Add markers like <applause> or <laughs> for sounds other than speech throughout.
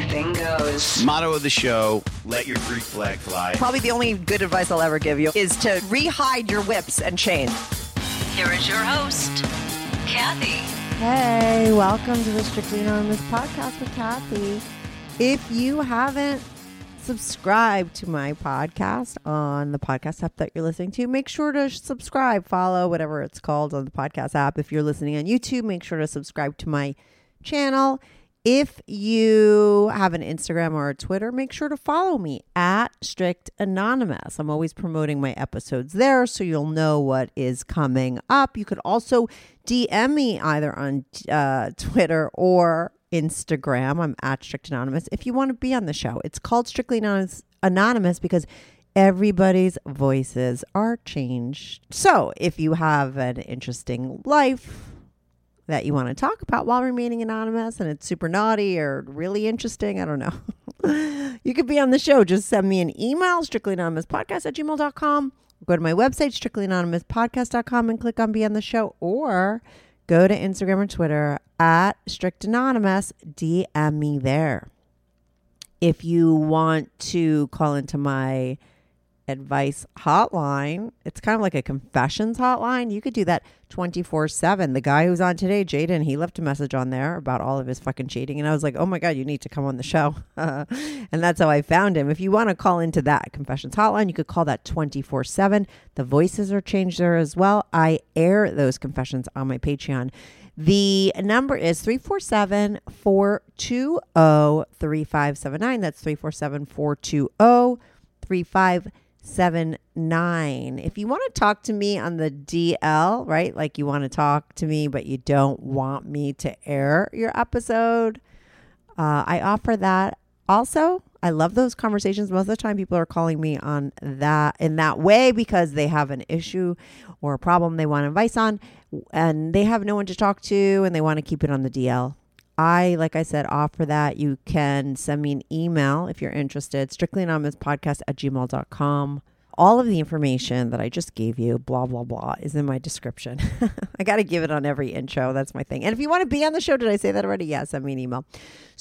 anything goes. Motto of the show let your Greek flag fly. Probably the only good advice I'll ever give you is to rehide your whips and chains. Here is your host, Kathy. Hey, welcome to the Strictly Anonymous podcast with Kathy. If you haven't subscribed to my podcast on the podcast app that you're listening to, make sure to subscribe, follow, whatever it's called on the podcast app. If you're listening on YouTube, make sure to subscribe to my channel. If you have an Instagram or a Twitter, make sure to follow me at Strict Anonymous. I'm always promoting my episodes there so you'll know what is coming up. You could also DM me either on uh, Twitter or Instagram. I'm at Strict Anonymous. If you want to be on the show, it's called Strictly Anonymous, Anonymous because everybody's voices are changed. So if you have an interesting life, that you want to talk about while remaining anonymous and it's super naughty or really interesting, I don't know. <laughs> you could be on the show. Just send me an email, strictlyanonymouspodcast at gmail.com. Go to my website, strictlyanonymouspodcast.com, and click on Be on the Show. Or go to Instagram or Twitter at Strict Anonymous. DM me there. If you want to call into my advice hotline. It's kind of like a confessions hotline. You could do that 24 7. The guy who's on today, Jaden, he left a message on there about all of his fucking cheating. And I was like, oh my God, you need to come on the show. <laughs> and that's how I found him. If you want to call into that confessions hotline, you could call that 24 7. The voices are changed there as well. I air those confessions on my Patreon. The number is 347 420 3579. That's 347 420 3579 seven nine. If you want to talk to me on the DL, right? Like you want to talk to me, but you don't want me to air your episode, uh, I offer that. Also, I love those conversations. Most of the time, people are calling me on that in that way because they have an issue or a problem they want advice on, and they have no one to talk to, and they want to keep it on the DL. I, like I said, offer that. You can send me an email if you're interested, strictly anonymous podcast at gmail.com. All of the information that I just gave you, blah, blah, blah, is in my description. <laughs> I got to give it on every intro. That's my thing. And if you want to be on the show, did I say that already? Yeah, send me an email.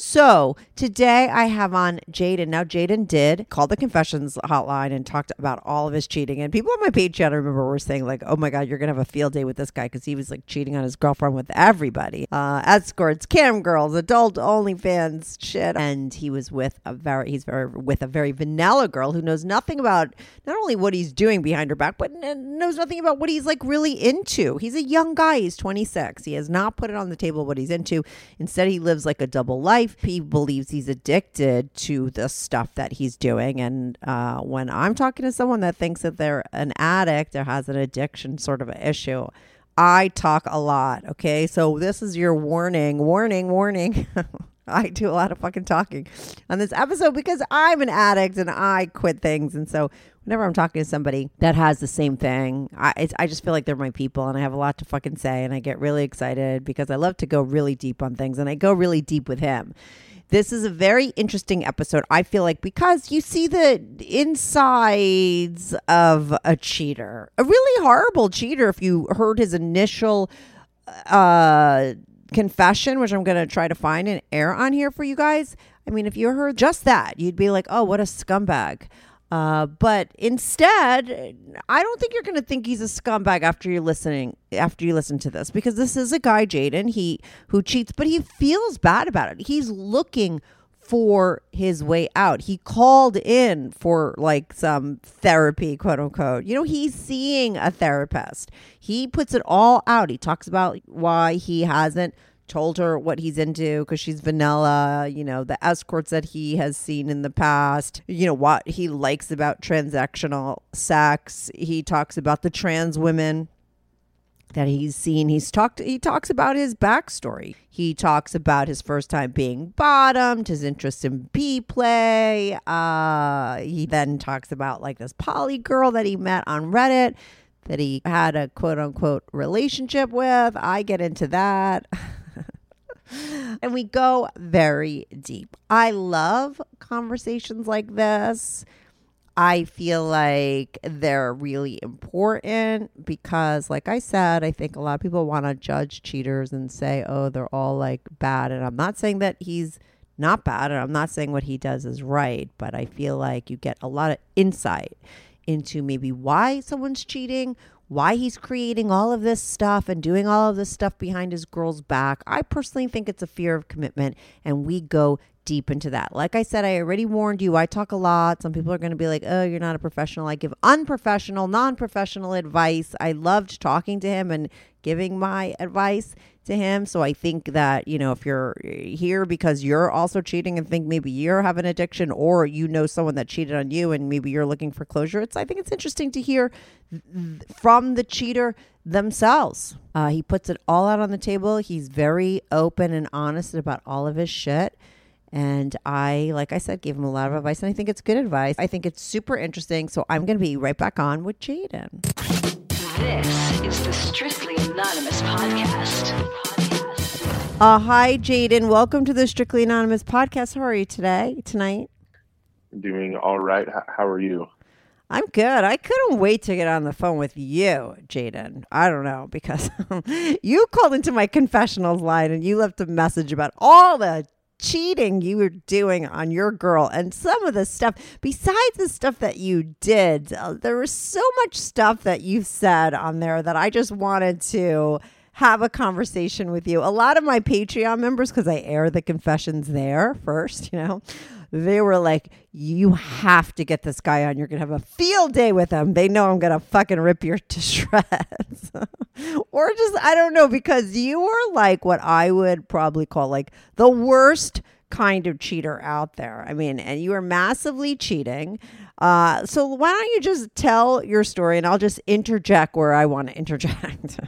So today I have on Jaden. Now, Jaden did call the confessions hotline and talked about all of his cheating. And people on my Patreon, I remember, were saying, like, oh my God, you're going to have a field day with this guy because he was like cheating on his girlfriend with everybody uh, escorts, cam girls, adult only fans, shit. And he was with a very, he's very, with a very vanilla girl who knows nothing about not only what he's doing behind her back, but knows nothing about what he's like really into. He's a young guy. He's 26. He has not put it on the table what he's into. Instead, he lives like a double life. He believes he's addicted to the stuff that he's doing. And uh, when I'm talking to someone that thinks that they're an addict or has an addiction sort of an issue, I talk a lot. Okay. So this is your warning, warning, warning. <laughs> I do a lot of fucking talking on this episode because I'm an addict and I quit things. And so whenever I'm talking to somebody that has the same thing, I, I just feel like they're my people and I have a lot to fucking say. And I get really excited because I love to go really deep on things and I go really deep with him. This is a very interesting episode, I feel like, because you see the insides of a cheater, a really horrible cheater. If you heard his initial uh, confession, which I'm going to try to find and air on here for you guys. I mean, if you heard just that, you'd be like, oh, what a scumbag. Uh, but instead, I don't think you're going to think he's a scumbag after you're listening after you listen to this because this is a guy, Jaden, he who cheats, but he feels bad about it. He's looking for his way out. He called in for like some therapy, quote unquote. You know, he's seeing a therapist. He puts it all out. He talks about why he hasn't told her what he's into because she's vanilla, you know, the escorts that he has seen in the past, you know, what he likes about transactional sex. He talks about the trans women that he's seen. He's talked he talks about his backstory. He talks about his first time being bottomed, his interest in B play. Uh he then talks about like this poly girl that he met on Reddit that he had a quote unquote relationship with. I get into that. <laughs> and we go very deep. I love conversations like this. I feel like they're really important because, like I said, I think a lot of people want to judge cheaters and say, oh, they're all like bad. And I'm not saying that he's not bad, and I'm not saying what he does is right, but I feel like you get a lot of insight into maybe why someone's cheating, why he's creating all of this stuff and doing all of this stuff behind his girl's back. I personally think it's a fear of commitment, and we go deep into that. Like I said, I already warned you, I talk a lot. Some people are going to be like, oh, you're not a professional. I give unprofessional, non professional advice. I loved talking to him and giving my advice to him. So I think that, you know, if you're here because you're also cheating and think maybe you have an addiction or you know someone that cheated on you and maybe you're looking for closure, it's I think it's interesting to hear th- from the cheater themselves. Uh, he puts it all out on the table. He's very open and honest about all of his shit. And I, like I said, gave him a lot of advice, and I think it's good advice. I think it's super interesting. So I'm going to be right back on with Jaden. This is the Strictly Anonymous podcast. Uh, hi, Jaden. Welcome to the Strictly Anonymous podcast. How are you today, tonight? Doing all right. H- how are you? I'm good. I couldn't wait to get on the phone with you, Jaden. I don't know because <laughs> you called into my confessionals line and you left a message about all the cheating you were doing on your girl and some of the stuff besides the stuff that you did uh, there was so much stuff that you said on there that i just wanted to have a conversation with you. A lot of my patreon members because i air the confessions there first you know they were like you have to get this guy on you're gonna have a field day with him they know i'm gonna fucking rip your to <laughs> shreds <laughs> or just I don't know because you were like what I would probably call like the worst kind of cheater out there. I mean, and you were massively cheating. Uh, so why don't you just tell your story and I'll just interject where I want to <laughs> interject.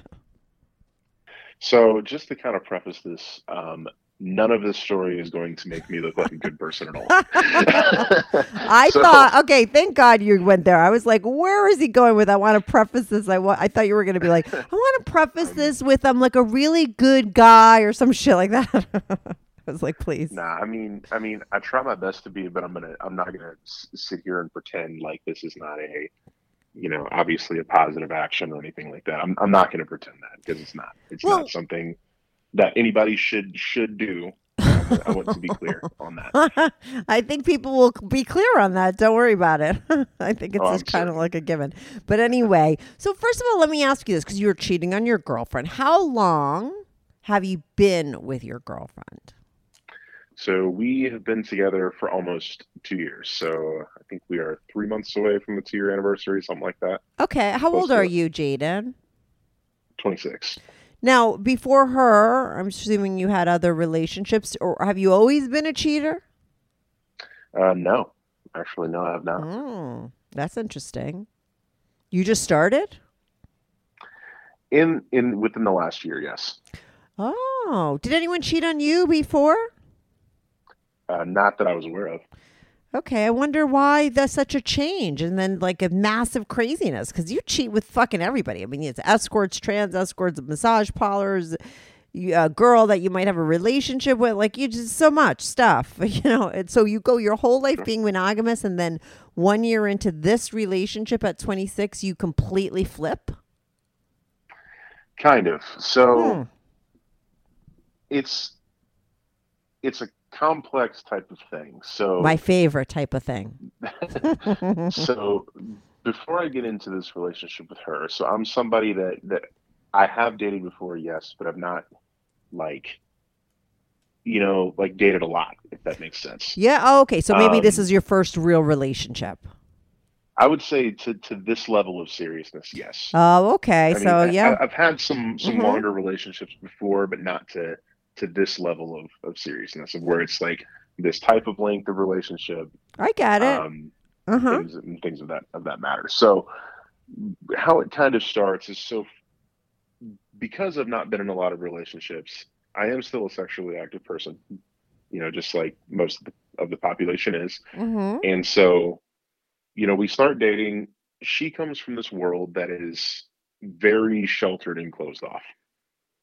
so just to kind of preface this, um, none of this story is going to make me look like a good person at all. <laughs> I So- thought, okay, thank God you went there. I was like, where is he going with? I want to preface this. I wa- I thought you were going to be like, <laughs> I want to preface um, this with I'm like a really good guy or some shit like that. <laughs> I was like, please. Nah, I mean, I mean, I try my best to be, but I'm gonna, I'm not gonna s- sit here and pretend like this is not a, you know, obviously a positive action or anything like that. I'm, I'm not gonna pretend that because it's not. It's Well- not something that anybody should should do. Um, I want to be clear <laughs> on that. I think people will be clear on that. Don't worry about it. <laughs> I think it's Oh, just kind of like a given. But anyway, so first of all, let me ask you this because you were cheating on your girlfriend. How long have you been with your girlfriend? So we have been together for almost two years. So I think we are three months away from the two year anniversary, something like that. Okay. How Close old are it. you, Jaden? 26. Now, before her, I'm assuming you had other relationships, or have you always been a cheater? Uh, no, actually, no, I have not. Mm, that's interesting. You just started? In in within the last year, yes. Oh, did anyone cheat on you before? Uh, not that I was aware of. Okay, I wonder why there's such a change and then like a massive craziness because you cheat with fucking everybody. I mean, it's escorts, trans escorts, massage parlors, you- a girl that you might have a relationship with. Like you just so much stuff, <laughs> you know. And so you go your whole life being monogamous, and then one year into this relationship at 26, you completely flip. Kind of. So Hmm. it's it's a complex type of thing. So My favorite type of thing. <laughs> so before I get into this relationship with her, so I'm somebody that that I have dated before, yes, but I've not like you know like dated a lot, if that makes sense. Yeah. Oh, okay. So maybe this Um, is your first real relationship. I would say to to this level of seriousness, yes. Oh, okay. I mean, so yeah. I, have had some some Mhm. longer relationships before, but not to to this level of of seriousness of where it's like this type of length of relationship, I got it. um, uh huh. things and things of that of that matter. So how it kind of starts is so because I've not been in a lot of relationships, I am still a sexually active person. You know, just like most of the, of the population is. Mm-hmm. And so, you know, we start dating she comes from this world that is very sheltered and closed off.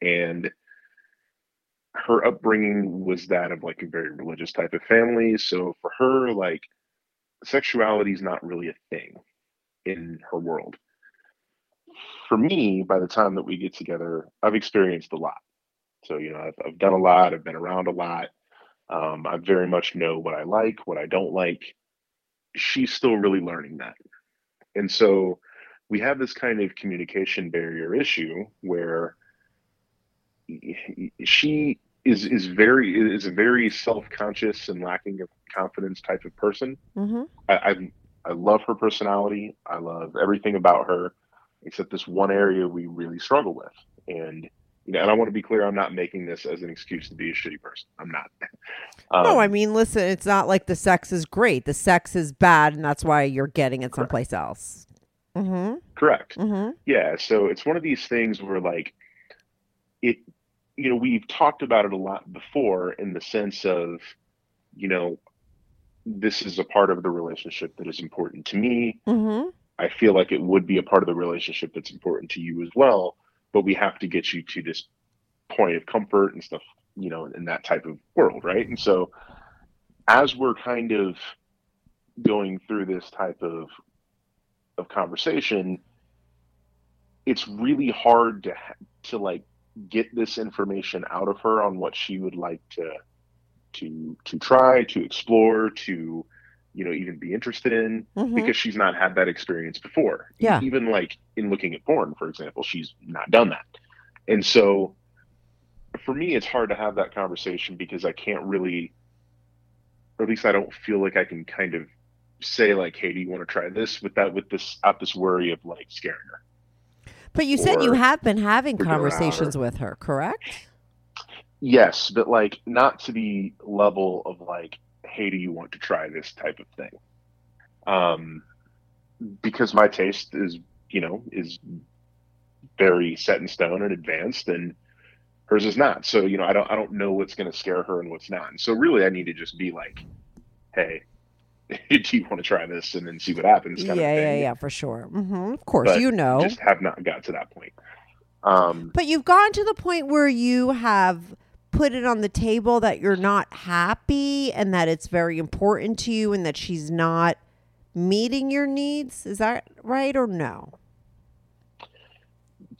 And her upbringing was that of like a very religious type of family. So for her, like sexuality is not really a thing in her world. For me, by the time that we get together, I've experienced a lot. So, you know, I've, I've done a lot, I've been around a lot. Um, I very much know what I like, what I don't like. She's still really learning that. And so we have this kind of communication barrier issue where she is is very is a very self-conscious and lacking of confidence type of person. Mm-hmm. I, I I love her personality. I love everything about her, except this one area we really struggle with. And you know, and I want to be clear, I'm not making this as an excuse to be a shitty person. I'm not. Um, <laughs> no, I mean, listen, it's not like the sex is great. The sex is bad, and that's why you're getting it someplace else. Mm-hmm. correct. Mm-hmm. Yeah, so it's one of these things where like it you know, we've talked about it a lot before in the sense of, you know, this is a part of the relationship that is important to me. Mm-hmm. I feel like it would be a part of the relationship that's important to you as well, but we have to get you to this point of comfort and stuff, you know, in that type of world, right? And so as we're kind of going through this type of of conversation, it's really hard to to like get this information out of her on what she would like to to to try to explore to you know even be interested in Mhm. because she's not had that experience before Yeah. even like in looking at porn for example she's not done that and so for me it's hard to have that conversation because i can't really or at least i don't feel like i can kind of say like hey do you want to try this with that with this out this worry of like scaring her But you said you have been having figure it out, conversations with her, correct? Yes, but like not to the level of like, hey, do you want to try this type of thing? Um, because my taste is, you know, is very set in stone and advanced, and hers is not. So you know, I don't, I don't know what's going to scare her and what's not. And so really, I need to just be like, hey, <laughs> do you want to try this and then see what happens? Yeah, of yeah, yeah, for sure. Mm-hmm. Of course, But you know. Just have not got to that point. Um, But you've gone to the point where you have put it on the table that you're not happy and that it's very important to you and that she's not meeting your needs. Is that right or no?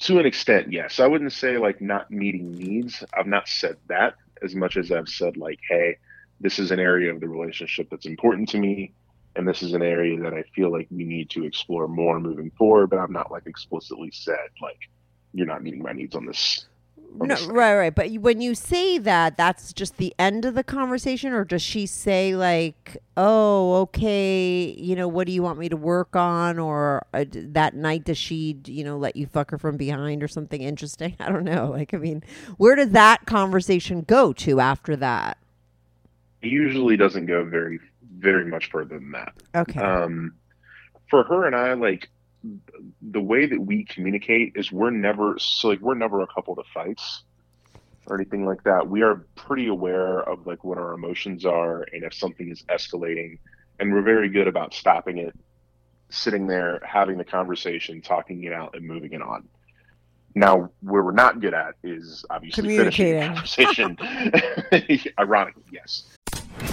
to an extent, yes. I wouldn't say like not meeting needs. I've not said that as much as I've said like, hey, this is an area of the relationship that's important to me, and this is an area that I feel like we need to explore more moving forward. But i'm not like explicitly said like, you're not meeting my needs on this. on No, this right, right. But when you say that, that's just the end of the conversation, or does she say like, "Oh, okay, you know, what do you want me to work on?" Or uh, that night, does she, you know, let you fuck her from behind or something interesting? <laughs> I don't know. Like, I mean, where does that conversation go to after that? It usually doesn't go very very much further than that. Okay. um, for her and I, like the way that we communicate is we're never so like we're never a couple to fights or anything like that. We are pretty aware of like what our emotions are and if something is escalating, and we're very good about stopping it, sitting there, having the conversation, talking it out, and moving it on. Now, where we're not good at is obviously finishing the conversation. <laughs> <laughs> Ironically, yes.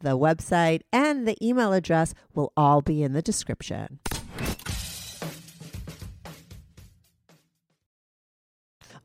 the website, and the email address will all be in the description.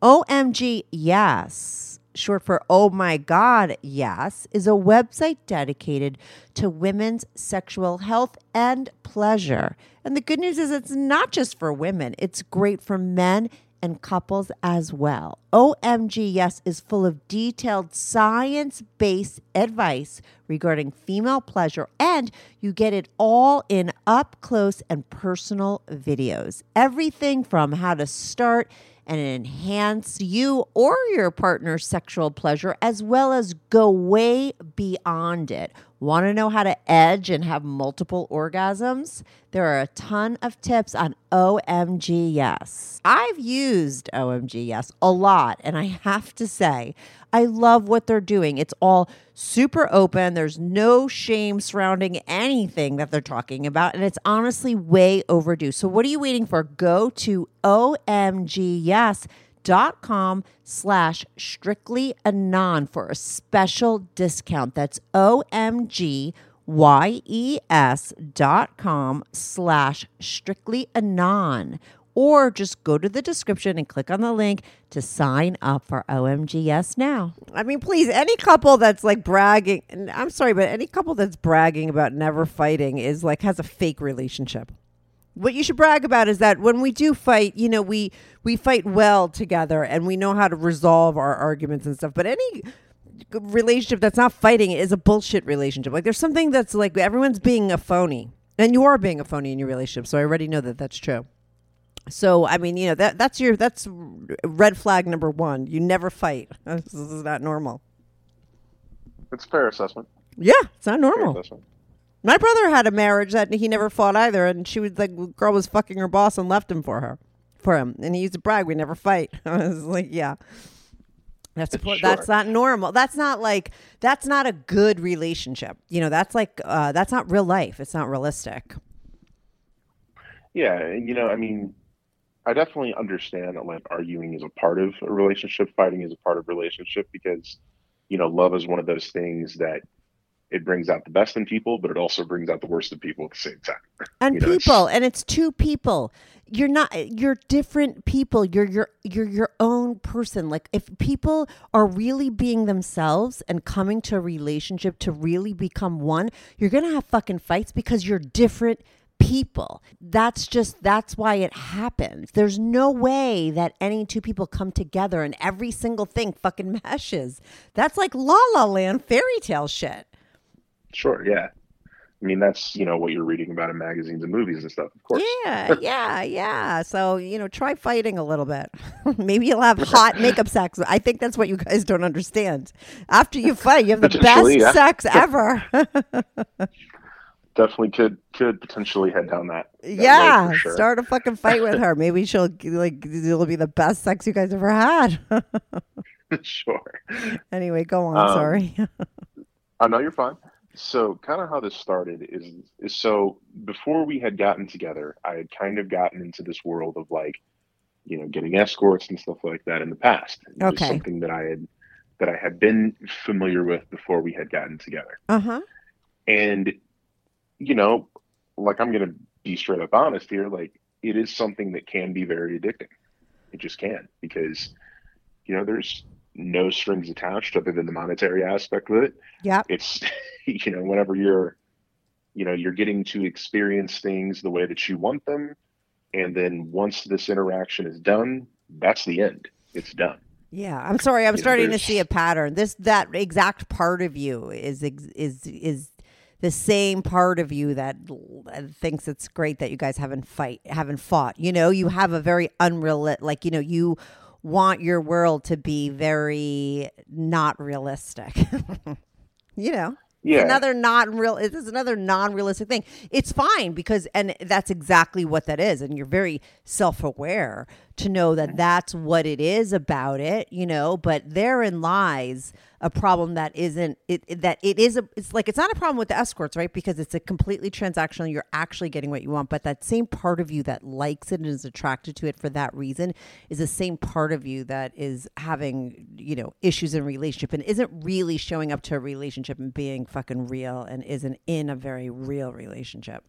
OMG, yes. short for Oh My God, Yes, is a website dedicated to women's sexual health and pleasure. And the good news is it's not just for women, it's great for men and couples as well. OMG Yes is full of detailed science based advice regarding female pleasure, and you get it all in up close and personal videos. Everything from how to start and enhance you or your partner's sexual pleasure, as well as go way beyond it. Want to know how to edge and have multiple orgasms? There are a ton of tips on OMG Yes. I've used OMG Yes a lot, and I have to say, I love what they're doing. It's all super open. There's no shame surrounding anything that they're talking about. And it's honestly way overdue. So, what are you waiting for? Go to omgyes.com slash strictly anon for a special discount. That's omgyes dot com slash strictly anon or just go to the description and click on the link to sign up for OMG Yes now. I mean, please, any couple that's like bragging, I'm sorry, but any couple that's bragging about never fighting is like has a fake relationship. What you should brag about is that when we do fight, you know, we we fight well together and we know how to resolve our arguments and stuff. But any relationship that's not fighting is a bullshit relationship. Like there's something that's like everyone's being a phony. And you are being a phony in your relationship, so I already know that that's true. So I mean, you know that that's your that's red flag number one. You never fight. <laughs> This is not normal. It's a fair assessment. Yeah, it's not Fair normal. assessment. My brother had a marriage that he never fought either, and she was like, girl was fucking her boss and left him for her, for him, and he used to brag, "We never fight." <laughs> I was like, yeah. That's Sure. that's not normal. That's not like that's not a good relationship. You know, that's like uh, that's not real life. It's not realistic. Yeah, you know, I mean, I definitely understand that like arguing is a part of a relationship, fighting is a part of a relationship because, you know, love is one of those things that it brings out the best in people, but it also brings out the worst in people at the same time. <laughs> and You know, it's- people and it's two people. You're not you're different people. You're your you're your own person. Like if people are really being themselves and coming to a relationship to really become one you're gonna have fucking fights because you're different people. That's just that's why it happens. There's no way that any two people come together and every single thing fucking <laughs> meshes. That's like la la land fairy tale shit Sure, yeah. I mean, that's, you know, what you're reading about in magazines and movies and stuff, of course. Yeah, <laughs> yeah, yeah. So, you know, try fighting a little bit. <laughs> Maybe you'll have <laughs> hot makeup sex. I think that's what you guys don't understand. After you fight, you have the best yeah. sex ever. Definitely could could potentially head down that. that yeah. sure. Start a fucking fight with her. Maybe she'll like it'll be the best sex you guys ever had. sure. anyway, go on. Um, sorry. I know you're fine. So, kind of how this started is, is so before we had gotten together, I had kind of gotten into this world of like, you know, getting escorts and stuff like that in the past. It was Okay. something that I had that I had been familiar with before we had gotten together. Uh huh. And, you know, like I'm gonna be straight up honest here, like it is something that can be very addicting. It just can because, you know, there's no strings attached other than the monetary aspect of it Yeah. it's <laughs> you know whenever you're you know you're getting to experience things the way that you want them and then once this interaction is done that's the end it's done Yeah, I'm sorry. I'm You know, starting to see a pattern. This that exact part of you is is is the same part of you that thinks it's great that you guys haven't fight haven't fought. You know, you have a very unreal like you know you want your world to be very not realistic. <laughs> you know yeah. another not real it is another non-realistic thing. It's fine because and that's exactly what that is and you're very self-aware to know that that's what it is about it you know but therein lies a problem that isn't it that it is a it's like it's not a problem with the escorts right? Because it's a completely transactional you're actually getting what you want but that same part of you that likes it and is attracted to it for that reason is the same part of you that is having you know issues in relationship and isn't really showing up to a relationship and being fucking real and isn't in a very real relationship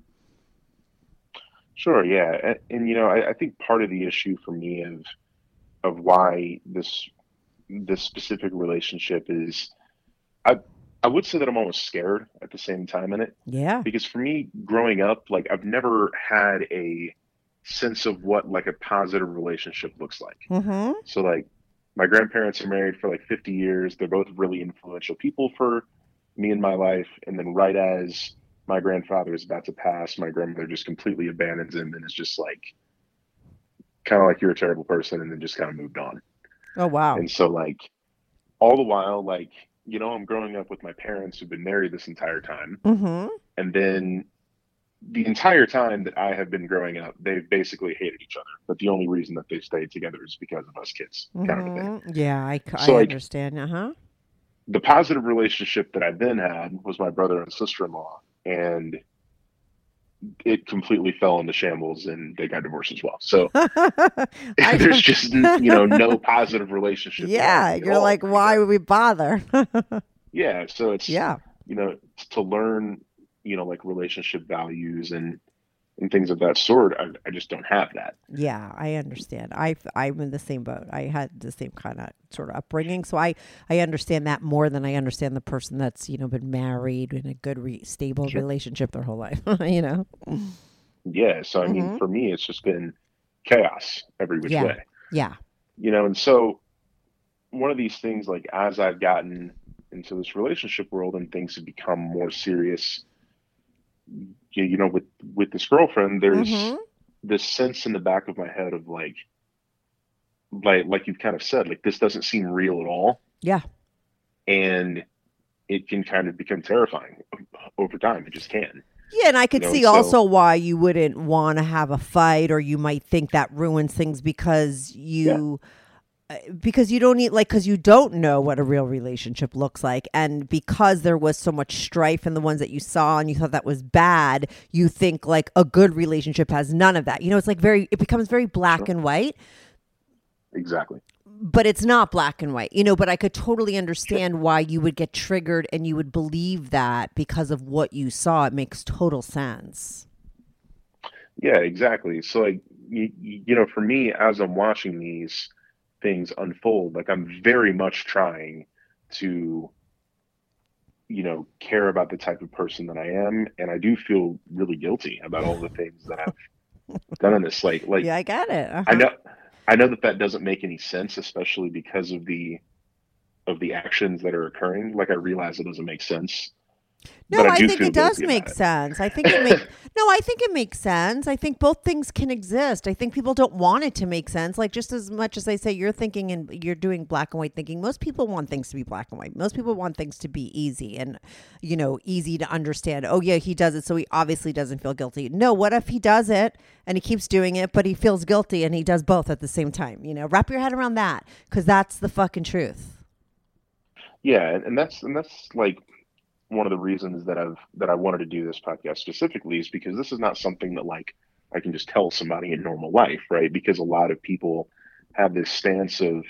sure yeah and, and you know I, I think part of the issue for me of of why this this specific relationship is I I would say that I'm almost scared at the same time in it Yeah. because for me growing up like I've never had a sense of what like a positive relationship looks like. Mm-hmm. So like my grandparents are married for like 50 years. They're both really influential people for me in my life. And then right as my grandfather is about to pass, my grandmother just completely abandons him and is just like kind of like you're a terrible person and then just kind of moved on. Oh wow. And so like all the while like you know I'm growing up with my parents who've been married this entire time Mm-hmm. and then the entire time that I have been growing up, they've basically hated each other. But the only reason that they stayed together is because of us kids, kind of a thing. hmm Yeah, I, So, like- understand. Uh huh. The positive relationship that I then had was my brother and sister in law, and it completely fell into shambles, and they got divorced as well. So <laughs> <laughs> there's just you <laughs> know no positive relationship. yeah, you're all. like, why would we bother? yeah. So it's yeah. you know to learn you know like relationship values and and things of that sort. I, I just don't have that. Yeah, I understand. I I'm in the same boat. I had the same kind of sort of upbringing, so I I understand that more than I understand the person that's you know been married in a good, re- stable Sure. relationship their whole life. <laughs> you know. Yeah. So I mean, Mhm. for me, it's just been chaos every which Yeah. way. Yeah. You know, and so one of these things, like as I've gotten into this relationship world and things have become more serious, you, you know, with with this girlfriend, there's Mhm. this sense in the back of my head of like, like like you've kind of said, like this doesn't seem real at all, Yeah. and it can kind of become terrifying over time. It just can. Yeah, and I could know, see so- also why you wouldn't want to have a fight, or you might think that ruins things because you. uh, Because you don't need like because you don't know what a real relationship looks like, and because there was so much strife in the ones that you saw, and you thought that was bad, you think like a good relationship has none of that. You know, it's like very it becomes very black and white, Exactly. but it's not black and white, you know. But I could totally understand why you would get triggered and you would believe that because of what you saw. It makes total sense. Yeah, exactly. So like you, you know, for me as I'm watching these things unfold, like I'm very much trying to you know, care about the type of person that I am and I do feel really guilty about all the things that I've <laughs> done in this like like yeah, I got it. Uh-huh. I know I know that that doesn't make any sense especially because of the of the actions that are occurring. Like I realize it doesn't make sense. No, I, do think it does make sense. I think it makes <laughs> no. I think it makes sense. I think both things can exist. I think people don't want it to make sense. Like just as much as I say you're thinking and you're doing black and white thinking. Most people want things to be black and white. Most people want things to be easy and you know easy to understand. Oh yeah, he does it, so he obviously doesn't feel guilty. No, what if he does it and he keeps doing it, but he feels guilty and he does both at the same time? You know, wrap your head around that because that's the fucking truth. Yeah, and that's and that's like one of the reasons that I've that I wanted to do this podcast specifically is because this is not something that like I can just tell somebody in normal life, right? Because a lot of people have this stance of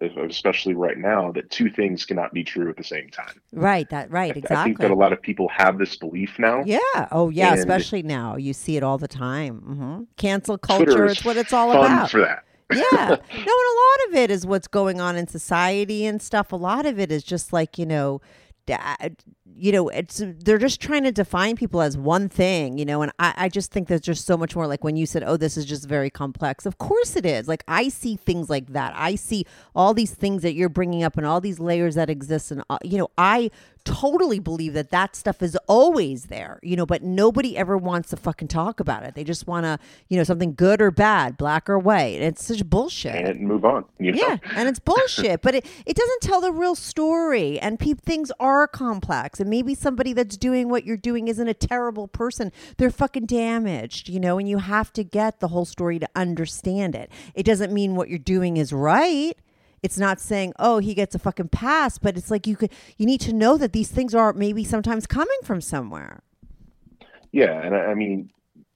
especially right now that two things cannot be true at the same time. Right. That right. Exactly i think that a lot of people have this belief now. Yeah. Oh, yeah. Especially now, you see it all the time. hmm Cancel culture. Is It's what it's all about. for that. yeah. No, and a lot of it is what's going on in society and stuff. A lot of it is just like you know, da- you know, it's they're just trying to define people as one thing, you know. And I, I just think there's just so much more. Like when you said, "Oh, this is just very complex." Of course it is. Like I see things like that. I see all these things that you're bringing up and all these layers that exist, and uh, you know, I totally believe that that stuff is always there, you know, but nobody ever wants to fucking talk about it. They just want to, you know, something good or bad, black or white. It's such bullshit. And move on. You know? Yeah, and it's bullshit, but it, it doesn't tell the real story. And pe- things are complex. And maybe somebody that's doing what you're doing isn't a terrible person. They're fucking damaged, you know, and you have to get the whole story to understand it. It doesn't mean what you're doing is right. It's not saying, oh, he gets a fucking pass, but it's like you could you need to know that these things are maybe sometimes coming from somewhere. Yeah, and I, I mean,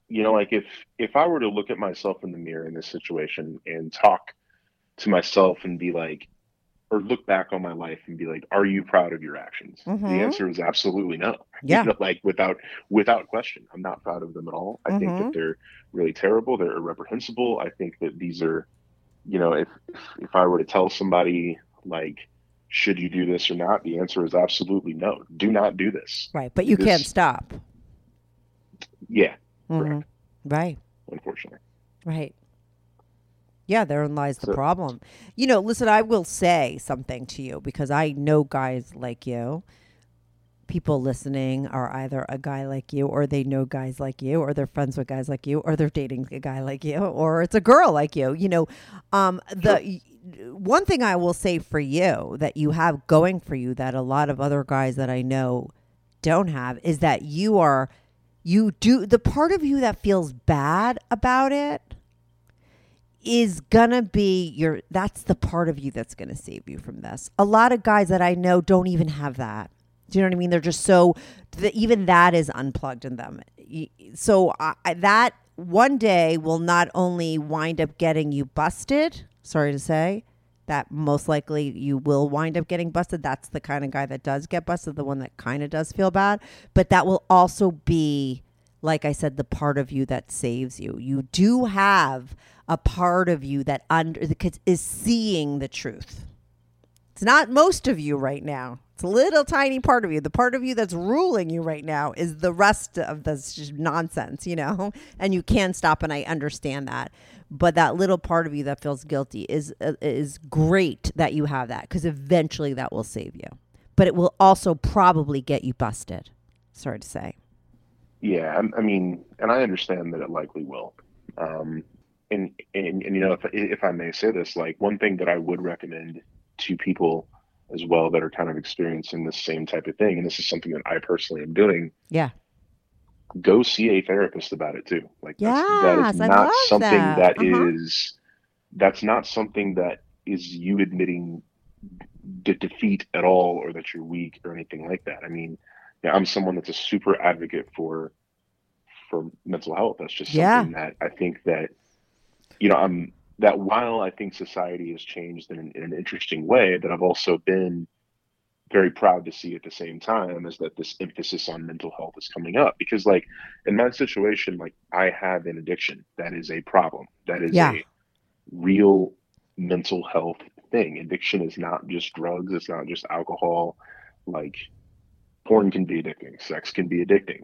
you know, like if if I were to look at myself in the mirror in this situation and talk to myself and be like, or look back on my life and be like, "Are you proud of your actions?" Mhm. The answer is absolutely no. <laughs> Yeah. You know, like without without question, I'm not proud of them at all. I think Mhm. that they're really terrible. They're reprehensible. I think that these are, you know, if if I were to tell somebody Like, should you do this or not? The answer is absolutely no. Do not do this. Right, but you This- can't stop. Yeah, Mhm. correct. Right. Unfortunately. Right. Yeah, therein lies the So- problem. You know, listen, I will say something to you because I know guys like you. People listening are either a guy like you, or they know guys like you, or they're friends with guys like you, or they're dating a guy like you, or it's a girl like you. You know, um, the one thing I will say for you that you have going for you that a lot of other guys that I know don't have is that you are you do the part of you that feels bad about it is gonna be your that's the part of you that's gonna save you from this. A lot of guys that i know don't even have that. Do you know what i mean? They're just so the, even that is unplugged in them. So I, that one day will not only wind up getting you busted sorry to say that most likely you will wind up getting busted. That's the kind of guy that does get busted the one that kind of does feel bad. But that will also be like I said, the part of you that saves you. You do have a part of you that under is seeing the truth. It's not most of you right now. It's a little tiny part of you. The part of you that's ruling you right now is the rest of this nonsense, you know. <laughs> And you can stop, and I understand that. But that little part of you that feels guilty is uh, is great that you have that because eventually that will save you. But it will also probably get you busted. Sorry to say. Yeah, I, I mean, and I understand that it likely will. Um, and, and and you know, if if I may say this, like one thing that I would recommend to people as well that are kind of experiencing the same type of thing, and this is something that I personally am doing, Yeah. go see a therapist about it too. Like that's, Yes, is not something that. that Uh-huh. is that's not something that is you admitting de- defeat at all or that you're weak or anything like that. I mean, yeah, I'm someone that's a super advocate for for mental health. That's just Yeah. something that I think that you know, I'm that while I think society has changed in an, in an interesting way, that I've also been very proud to see at the same time is that this emphasis on mental health is coming up because like in my situation like i have an addiction that is a problem that is Yeah. a real mental health thing addiction is not just drugs it's not just alcohol like porn can be addicting sex can be addicting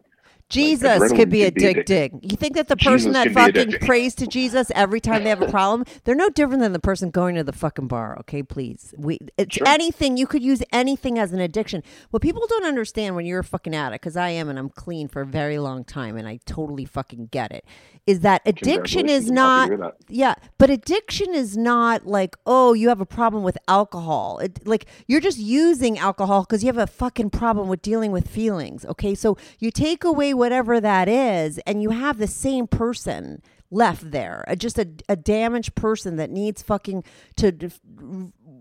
Jesus adrenaline could be can be addicting. You think that the person Jesus that fucking prays to Jesus every time they have a <laughs> problem, they're no different than the person going to the fucking bar. Okay, please. We it's Sure. anything you could use anything as an addiction. What people don't understand when you're a fucking addict, because I am and I'm clean for a very long time, and I totally fucking get it, is that addiction is Congratulations, I'm happy not that. yeah, but addiction is not like, oh, you have a problem with alcohol. It, like you're just using alcohol because you have a fucking problem with dealing with feelings. Okay, so you take away whatever that is, and you have the same person left there, just a, a damaged person that needs fucking to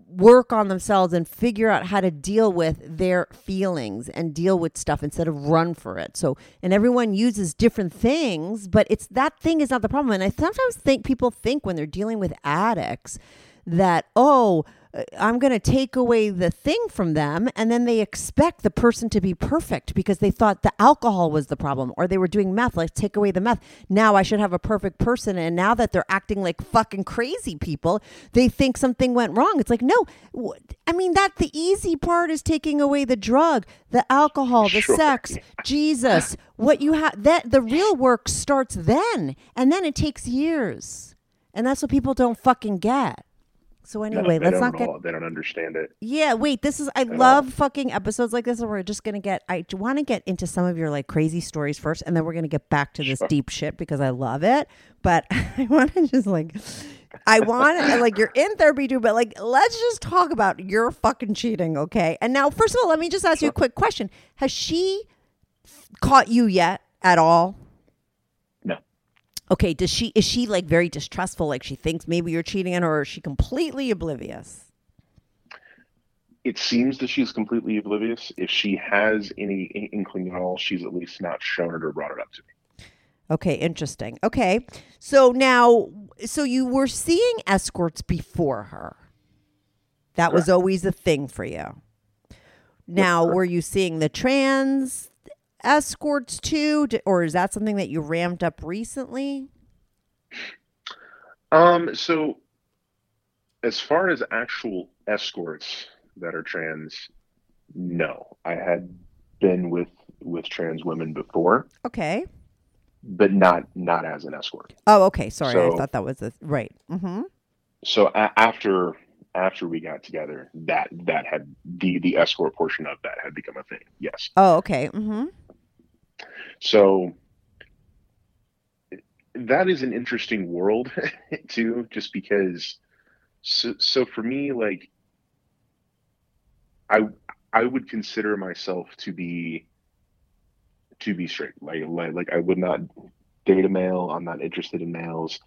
work on themselves and figure out how to deal with their feelings and deal with stuff instead of run for it. So, and everyone uses different things, but it's that thing is not the problem. And I sometimes think people think when they're dealing with addicts that, oh, Uh, I'm going to take away the thing from them. And then they expect the person to be perfect because they thought the alcohol was the problem or they were doing meth. Like, take away the meth. Now I should have a perfect person. And now that they're acting like fucking crazy people, they think something went wrong. It's like, no, I mean, that the easy part is taking away the drug, the alcohol, the Sure. sex, Jesus. What you have, that the real work starts then. And then it takes years. And that's what people don't fucking get. So anyway, let's not get all. they don't understand it yeah, wait. This is I love fucking episodes like this where we're just gonna get. I want to get into some of your like crazy stories first, and then we're gonna get back to this Sure. deep shit because I love it. But <laughs> I want to just like, I want like you're in therapy too, but like let's just talk about your fucking cheating, okay? And now, first of all, let me just ask you a quick question: Has she caught you yet at all? Okay, does she is she like very distrustful? Like she thinks maybe you're cheating on her, or is she completely oblivious? it seems that she's completely oblivious if she has any inkling at all she's at least not shown it or brought it up to me Okay, interesting. Okay. So now so you were seeing escorts before her. That was always a thing for you. Now, were you seeing the trans escorts too or is that something that you ramped up recently? Um, so as far as actual escorts that are trans, no. I had been with with trans women before, Okay. but not not as an escort. Oh, okay. Sorry, I thought that was the right. Mm-hmm. So a- after after we got together, that that had the the escort portion of that had become a thing. Yes. Oh, okay. Mm-hmm. So that is an interesting world <laughs> too, just because. So, so for me, like, I I would consider myself to be to be straight. Like, like, like I would not date a male. I'm not interested in males.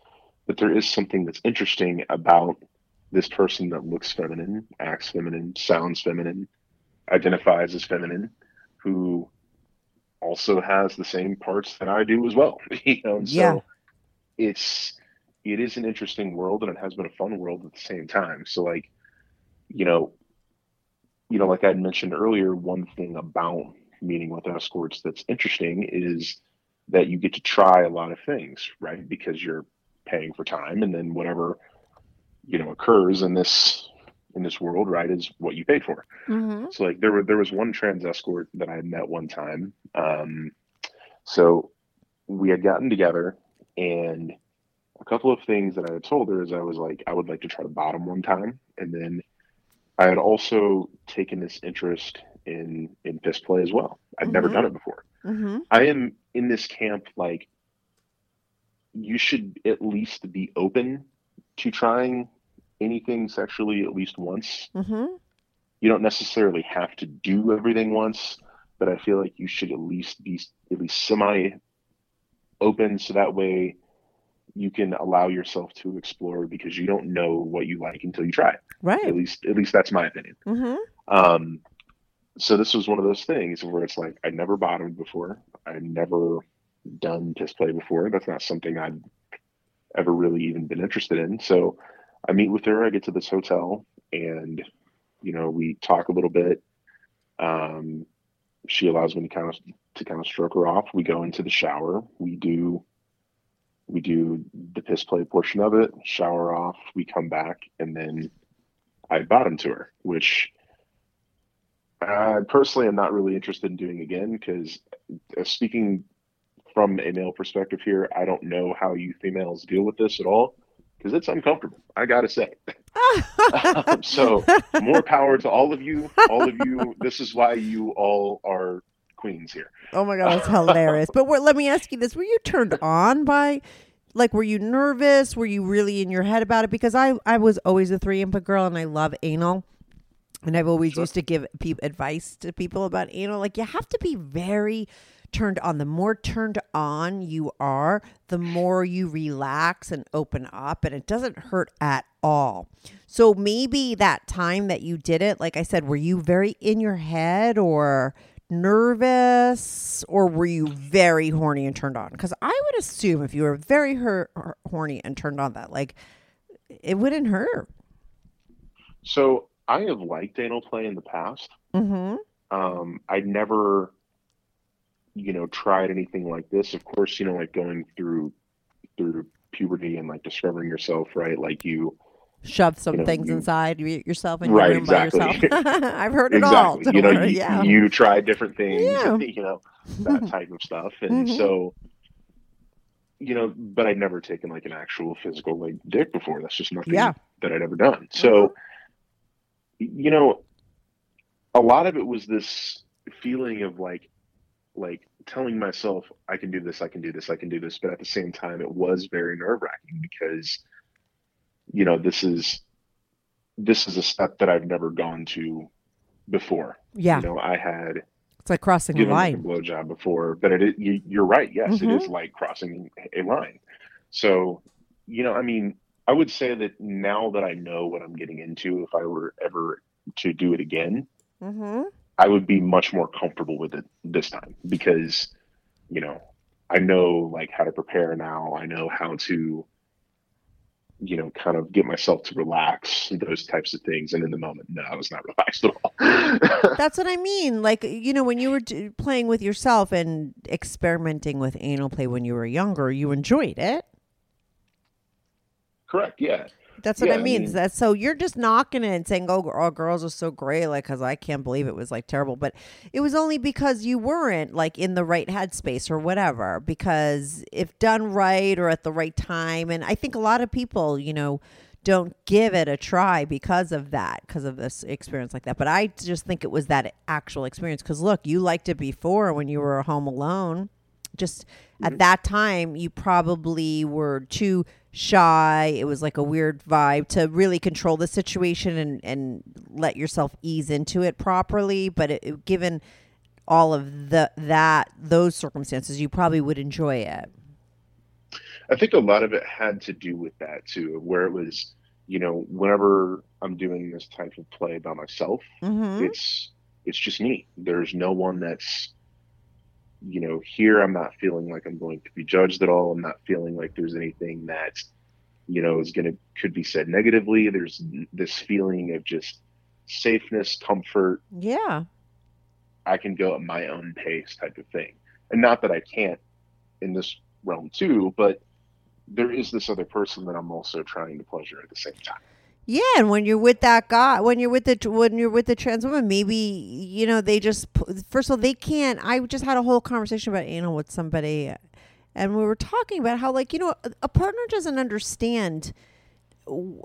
But there is something that's interesting about this person that looks feminine, acts feminine, sounds feminine, identifies as feminine, who also has the same parts that I do as well. <laughs> You know, and so it's it is an interesting world and it has been a fun world at the same time. So like, you know, you know, like I had mentioned earlier, one thing about meeting with escorts that's interesting is that you get to try a lot of things, right? Because you're paying for time and then whatever, you know, occurs in this in this world, right, is what you paid for. Mm-hmm. So like there were there was one trans escort that I had met one time. Um, so we had gotten together, and a couple of things that I had told her is I was like I would like to try to bottom one time, and then I had also taken this interest in in piss play as well. I'd never Mhm. done it before. Mm-hmm. I am in this camp like you should at least be open to trying anything sexually at least once Mm-hmm. you don't necessarily have to do everything once, but I feel like you should at least be at least semi open so that way you can allow yourself to explore because you don't know what you like until you try. it. Right. At least at least that's my opinion. Mm-hmm. Um so this was one of those things where it's like I never bottomed before. I'd never done piss play before. That's not something I've ever really even been interested in. So I meet with her, I get to this hotel and you know, we talk a little bit. Um she allows me to kind of to kind of stroke her off. We go into the shower. We do we do the piss play portion of it, shower off, we come back and then I bottom to her, which I personally am not really interested in doing again because uh, speaking from a male perspective here, I don't know how you females deal with this at all because it's uncomfortable. I gotta say. <laughs> Um, so more power to all of you. All of you. This is why you all are queens here. Oh my god, that's hilarious. But let me ask you this: Were you turned on by, like, were you nervous? Were you really in your head about it? Because I, I was always a three input girl, and I love anal, and I've always used to give pe- advice to people about anal. Like, you have to be very turned on. The more turned on you are, the more you relax and open up, and it doesn't hurt at all. So maybe that time that you did it, like I said, were you very in your head or? nervous or were you very horny and turned on? Because I would assume if you were very horny and turned on, that like it wouldn't hurt. So I have liked anal play in the past. Mm-hmm. Um, I never, you know, tried anything like this. Of course, you know, like going through through puberty and like discovering yourself, right? Like you, Shove some You know, things you- inside yourself in your Right, room by exactly. yourself. <laughs> I've heard it all. exactly. Don't You know, worry. you, yeah. you try different things, Yeah. <laughs> you know, that type of stuff. And Mhm. so, you know, but I'd never taken like an actual physical like dick before. That's just nothing Yeah. that I'd ever done. So, you know, a lot of it was this feeling of like, like telling myself, I can do this, I can do this, I can do this. But at the same time, it was very nerve wracking because, you know, this is, this is a step that I've never gone to before. yeah. You know, I had It's like crossing a like a line. blowjob before, but it, you, you're right. Yes, Mhm. it is like crossing a line. So, you know, I mean, I would say that now that I know what I'm getting into, if I were ever to do it again, Mm-hmm. I would be much more comfortable with it this time because, you know, I know like how to prepare now. I know how to, you know, kind of get myself to relax, those types of things. And in the moment, no, I was not <laughs> relaxed at all. <laughs> That's what I mean. Like, you know, when you were d- playing with yourself and experimenting with anal play when you were younger, you enjoyed it. Correct. Yeah. That's what Yeah, I I mean. mean- That's so you're just knocking it and saying, "Oh, gr- oh girls are so great," like because I can't believe it was like terrible. But it was only because you weren't like in the right headspace or whatever. Because if done right or at the right time, and I think a lot of people, you know, don't give it a try because of that, because of this experience like that. But I just think it was that actual experience. Because look, you liked it before when you were home alone just at mm-hmm. that time you probably were too shy it was like a weird vibe to really control the situation and and let yourself ease into it properly but it, it- given all of the that those circumstances you probably would enjoy it I think a lot of it had to do with that too, where it was, you know, whenever I'm doing this type of play by myself, mm-hmm. it's it's just me. There's no one that's, you know, here. I'm not feeling like I'm going to be judged at all. I'm not feeling like there's anything that, you know, is gonna could be said negatively. There's this feeling of just safeness, comfort. yeah I can go at my own pace type of thing. And not that I can't in this realm too, but there is this other person that I'm also trying to pleasure at the same time. Yeah, and when you're with that guy, when you're with the when you're with the trans woman, maybe you know they just first of all they can't. I just had a whole conversation about anal with somebody, and we were talking about how like you know a, a partner doesn't understand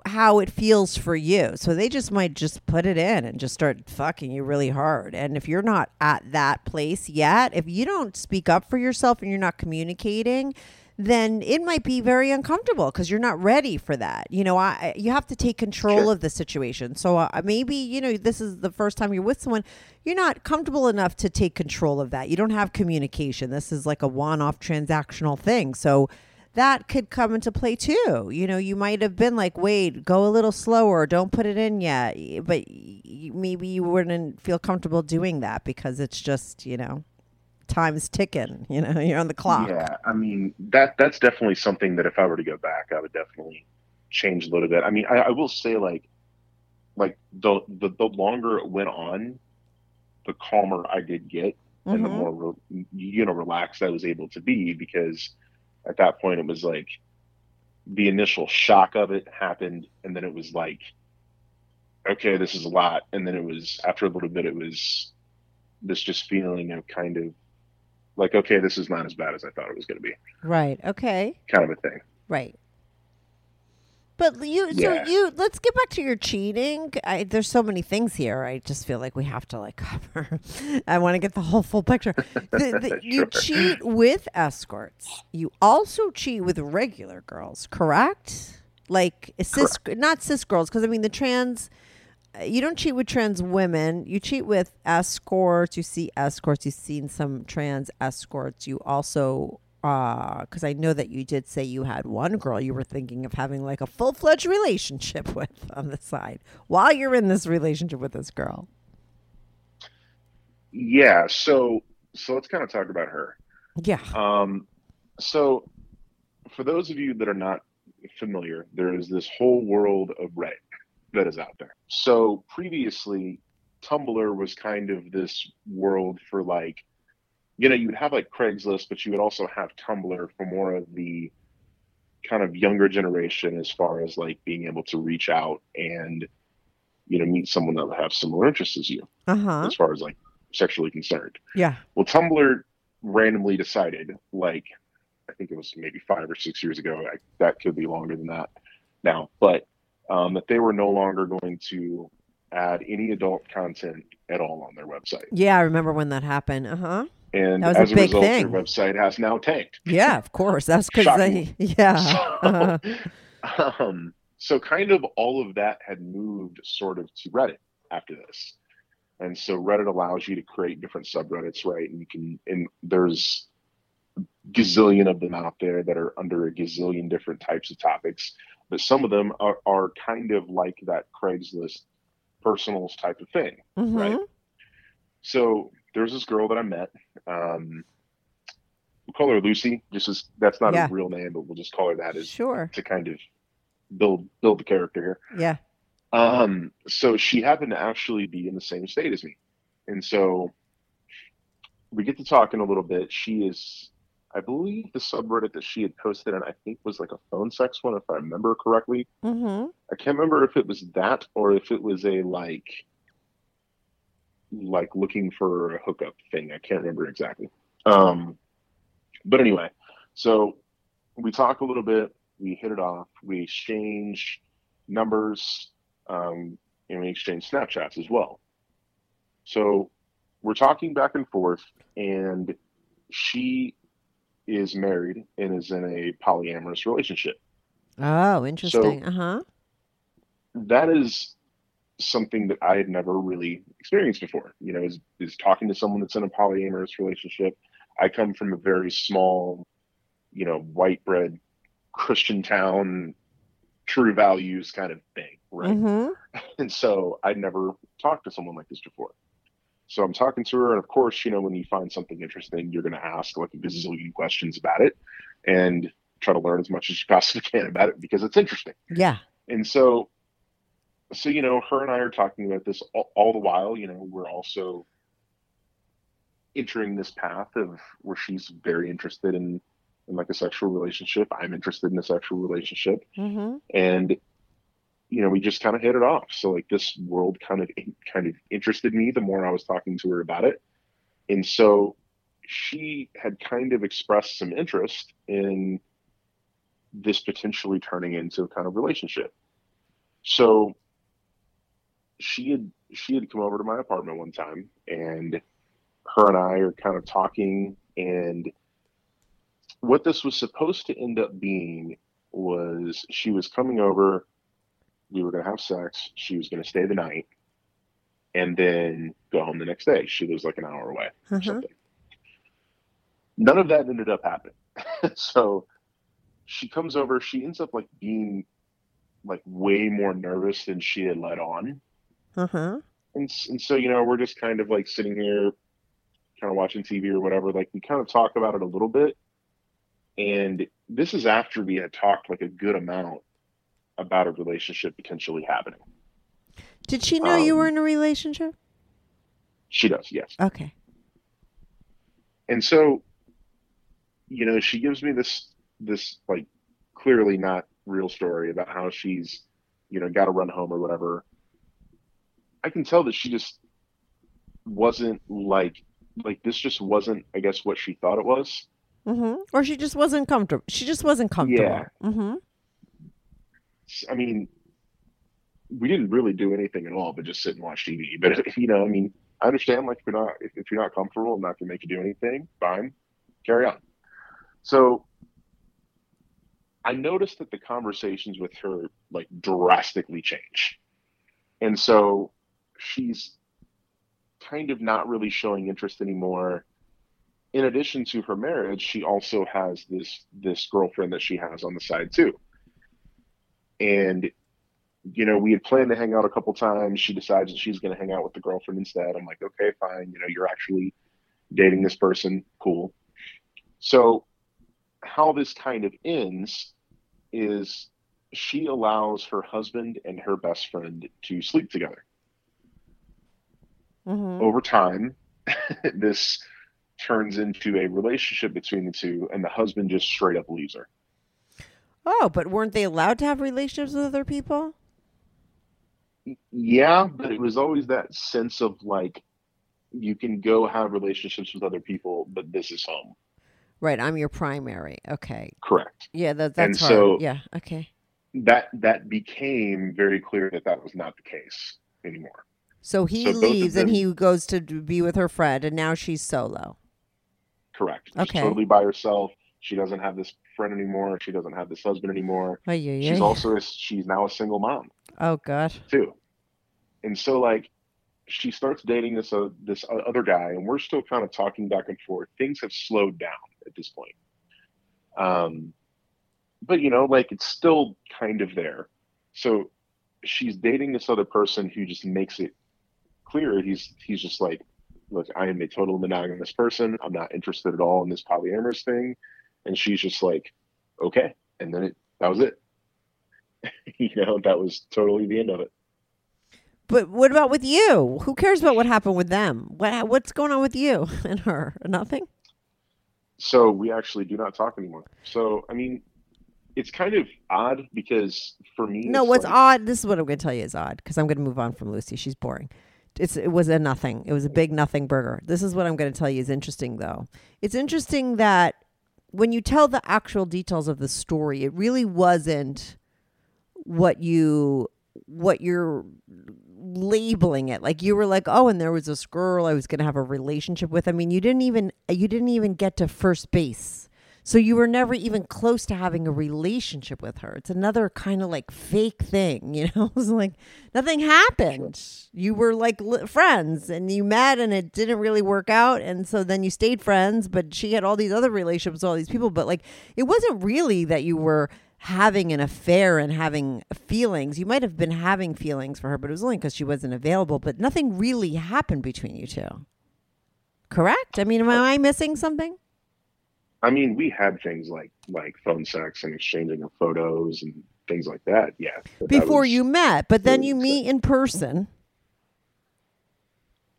how it feels for you, so they just might just put it in and just start fucking you really hard. And if you're not at that place yet, if you don't speak up for yourself and you're not communicating, then it might be very uncomfortable because you're not ready for that. You know, I you have to take control Sure. of the situation. So uh, maybe you know this is the first time you're with someone, you're not comfortable enough to take control of that. You don't have communication. This is like a one-off transactional thing. So that could come into play too. You know, you might have been like, "Wait, go a little slower. Don't put it in yet." But maybe you wouldn't feel comfortable doing that because it's just you know, time's ticking. You know, <laughs> you're on the clock. Yeah, I mean that that's definitely something that if I were to go back, I would definitely change a little bit. I mean, I, I will say like like the, the the longer it went on, the calmer I did get, and the Mhm. more re- you know relaxed I was able to be because at that point it was like the initial shock of it happened, and then it was like, okay, this is a lot, and then it was after a little bit it was this just feeling of kind of like okay, this is not as bad as I thought it was going to be, Right. Okay. kind of a thing. Right. But you, Yeah. so you, let's get back to your cheating. I, there's so many things here. I just feel like we have to like <laughs> cover. I want to get the whole full picture. The, the, <laughs> You cheat with escorts. You also cheat with regular girls, correct? Like cis, not cis girls, because I mean the trans. Uh, You don't cheat with trans women. You cheat with escorts. You see escorts. You've seen some trans escorts. You also because I know that you did say you had one girl you were thinking of having like a full fledged relationship <laughs> with on the side while you're in this relationship with this girl. Yeah, so so let's kind of talk about her. Yeah. Um, so, for those of you that are not familiar, there is this whole world of Reddit that is out there. So, previously, Tumblr was kind of this world for like, you know, you'd have like Craigslist, but you would also have Tumblr for more of the kind of younger generation as far as like being able to reach out and, you know, meet someone that would have similar interests as you Uh huh. as far as like sexually concerned. Yeah. Well, Tumblr randomly decided, like, I think it was maybe five or six years ago. I, that could be longer than that now, but um, that they were no longer going to add any adult content at all on their website. Yeah. I remember when that happened. Uh huh. And That was a as a, big result, thing. their website has now tanked. Yeah. Of course. That's because they. <laughs> Yeah. Uh-huh. So, <laughs> um, so kind of all of that had moved sort of to Reddit after this. And so Reddit allows you to create different subreddits, right? And you can, and there's gazillion of them out there that are under a gazillion different types of topics. But some of them are, are kind of like that Craigslist personals type of thing. Mhm. Right. So there's this girl that I met. Um, we'll call her Lucy. Just as that's not Yeah. her real name, but we'll just call her that as Sure. to kind of build build the character here. Yeah. Um, so she happened to actually be in the same state as me, and so we get to talking a little bit. She is, I believe the subreddit that she had posted, and I think was like a phone sex one, if I remember correctly. Mm-hmm. I can't remember if it was that or if it was a like, like looking for a hookup thing. I can't remember exactly. Um, but anyway, so we talk a little bit. We hit it off. We exchange numbers, um, and we exchange Snapchats as well. So we're talking back and forth, and she is married and is in a polyamorous relationship. Oh, interesting. uh huh. That is something that I had never really experienced before. You know, is is talking to someone that's in a polyamorous relationship. I come from a very small, you know, white bread Christian town, true values kind of thing, right? Mm-hmm. <laughs> And so I'd never talked to someone like this before. So I'm talking to her, and of course, you know, when you find something interesting, you're going to ask like a gazillion questions about it, and try to learn as much as you possibly can about it because it's interesting. Yeah. And so, so you know, her and I are talking about this all, all the while. You know, we're also entering this path of where she's very interested in, in like a sexual relationship. I'm interested in a sexual relationship, Mm-hmm. and you know, we just kind of hit it off. So like this world kind of kind of interested me the more I was talking to her about it, and so she had kind of expressed some interest in this potentially turning into a kind of relationship. So she had she had come over to my apartment one time and her and I are kind of talking and what this was supposed to end up being was she was coming over we were going to have sex she was going to stay the night and then go home the next day. She lives like an hour away or Mhm. something. None of that ended up happening. <laughs> So she comes over she ends up like being like way more nervous than she had let on. Uh-huh. and, and so you know we're just kind of like sitting here kind of watching tv or whatever like we kind of talk about it a little bit. And this is after we had talked like a good amount about a relationship potentially happening Did she know you were Um, in a relationship? she does yes Okay. and so you know she gives me this this like clearly not real story about how she's you know got to run home or whatever i can tell that she just wasn't like like this just wasn't i guess what she thought it was Mm-hmm. Or she just wasn't comfortable. She just wasn't comfortable. Yeah. Mm-hmm. I mean we didn't really do anything at all but just sit and watch tv but <laughs> you know i mean i understand like if you're not if, if you're not comfortable and not gonna make you do anything fine carry on. So i noticed that the conversations with her like drastically change. And so she's kind of not really showing interest anymore. In addition to her marriage she also has this this girlfriend that she has on the side too and you know we had planned to hang out a couple times. She decides that she's going to hang out with the girlfriend instead. I'm like okay fine. You know you're actually dating this person. Cool. So how this kind of ends is she allows her husband and her best friend to sleep together. Mm-hmm. over time <laughs> this turns into a relationship between the two and the husband just straight up leaves her Oh, but weren't they allowed to have relationships with other people? Yeah, but it was always that sense of like you can go have relationships with other people, but this is home. Right. I'm your primary. Okay. Correct. Yeah. That, And that's hard. so- yeah. Okay. That that became very clear that that was not the case anymore. So he So leaves and he goes to be with her friend, and now she's solo. Correct. She's Okay. totally by herself. She doesn't have this friend anymore. She doesn't have this husband anymore. Oh, yeah, She's also a, she's now a single mom Oh God. too. And so like she starts dating this uh, this other guy, and we're still kind of talking back and forth. Things have slowed down at this point. Um, but you know, like it's still kind of there. So she's dating this other person who just makes it clear he's he's just like, look, I am a total monogamous person. I'm not interested at all in this polyamorous thing. And she's just like, okay. And then it that was it. <laughs> you know, that was totally the end of it. But what about with you? Who cares about what happened with them? What what's going on with you <laughs> and her? Nothing. so we actually do not talk anymore. So I mean, it's kind of odd because for me, No, what's like- odd? This is what I'm going to tell you is odd because I'm going to move on from Lucy. She's boring. It's it was a nothing. It was a big nothing burger. This is what I'm going to tell you is interesting though. It's interesting that when you tell the actual details of the story, it really wasn't what you what you're labeling it. Like you were like oh and there was this girl i was going to have a relationship with. I mean you didn't even you didn't even get to first base so you were never even close to having a relationship with her it's another kind of like fake thing <laughs> you know it's like nothing happened you were like li- friends and you met and it didn't really work out and so then you stayed friends but she had all these other relationships with all these people but like it wasn't really that you were having an affair and having feelings. You might have been having feelings for her, but it was only because she wasn't available. But nothing really happened between you two. Correct? I mean, am oh. I missing something? I mean, we had things like like phone sex and exchanging of photos and things like that. Yeah, but that Before you met, but then you sex. meet in person.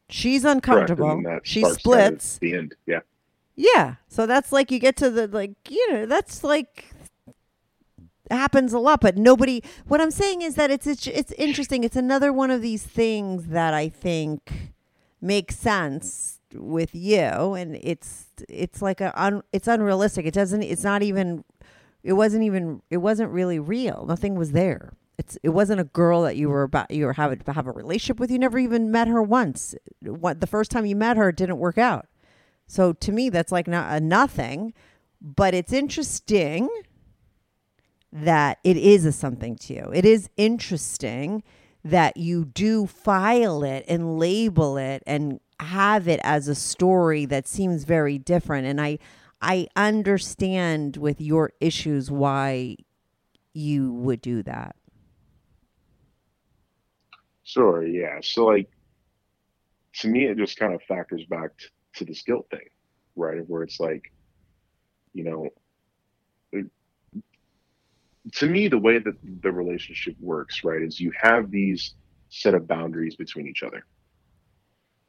She's uncomfortable. She splits. the end. Yeah, Yeah. So that's like you get to the like you know that's like happens a lot but nobody what I'm saying is that it's it's, it's interesting it's another one of these things that I think makes sense with you and it's it's like a un, it's unrealistic. It doesn't it's not even it wasn't even it wasn't really real. Nothing was there. It's it wasn't a girl that you were about you were having to have a relationship with. You never even met her once. What the first time you met her it didn't work out. So to me, that's like not a nothing, but it's interesting that it is a something to you. It is interesting that you do file it and label it and have it as a story that seems very different. And I, I understand with your issues why you would do that. sure. Yeah. So like, to me, it just kind of factors back t- to this guilt thing, right? Where it's like, you know, to me, the way that the relationship works, right, is you have these set of boundaries between each other.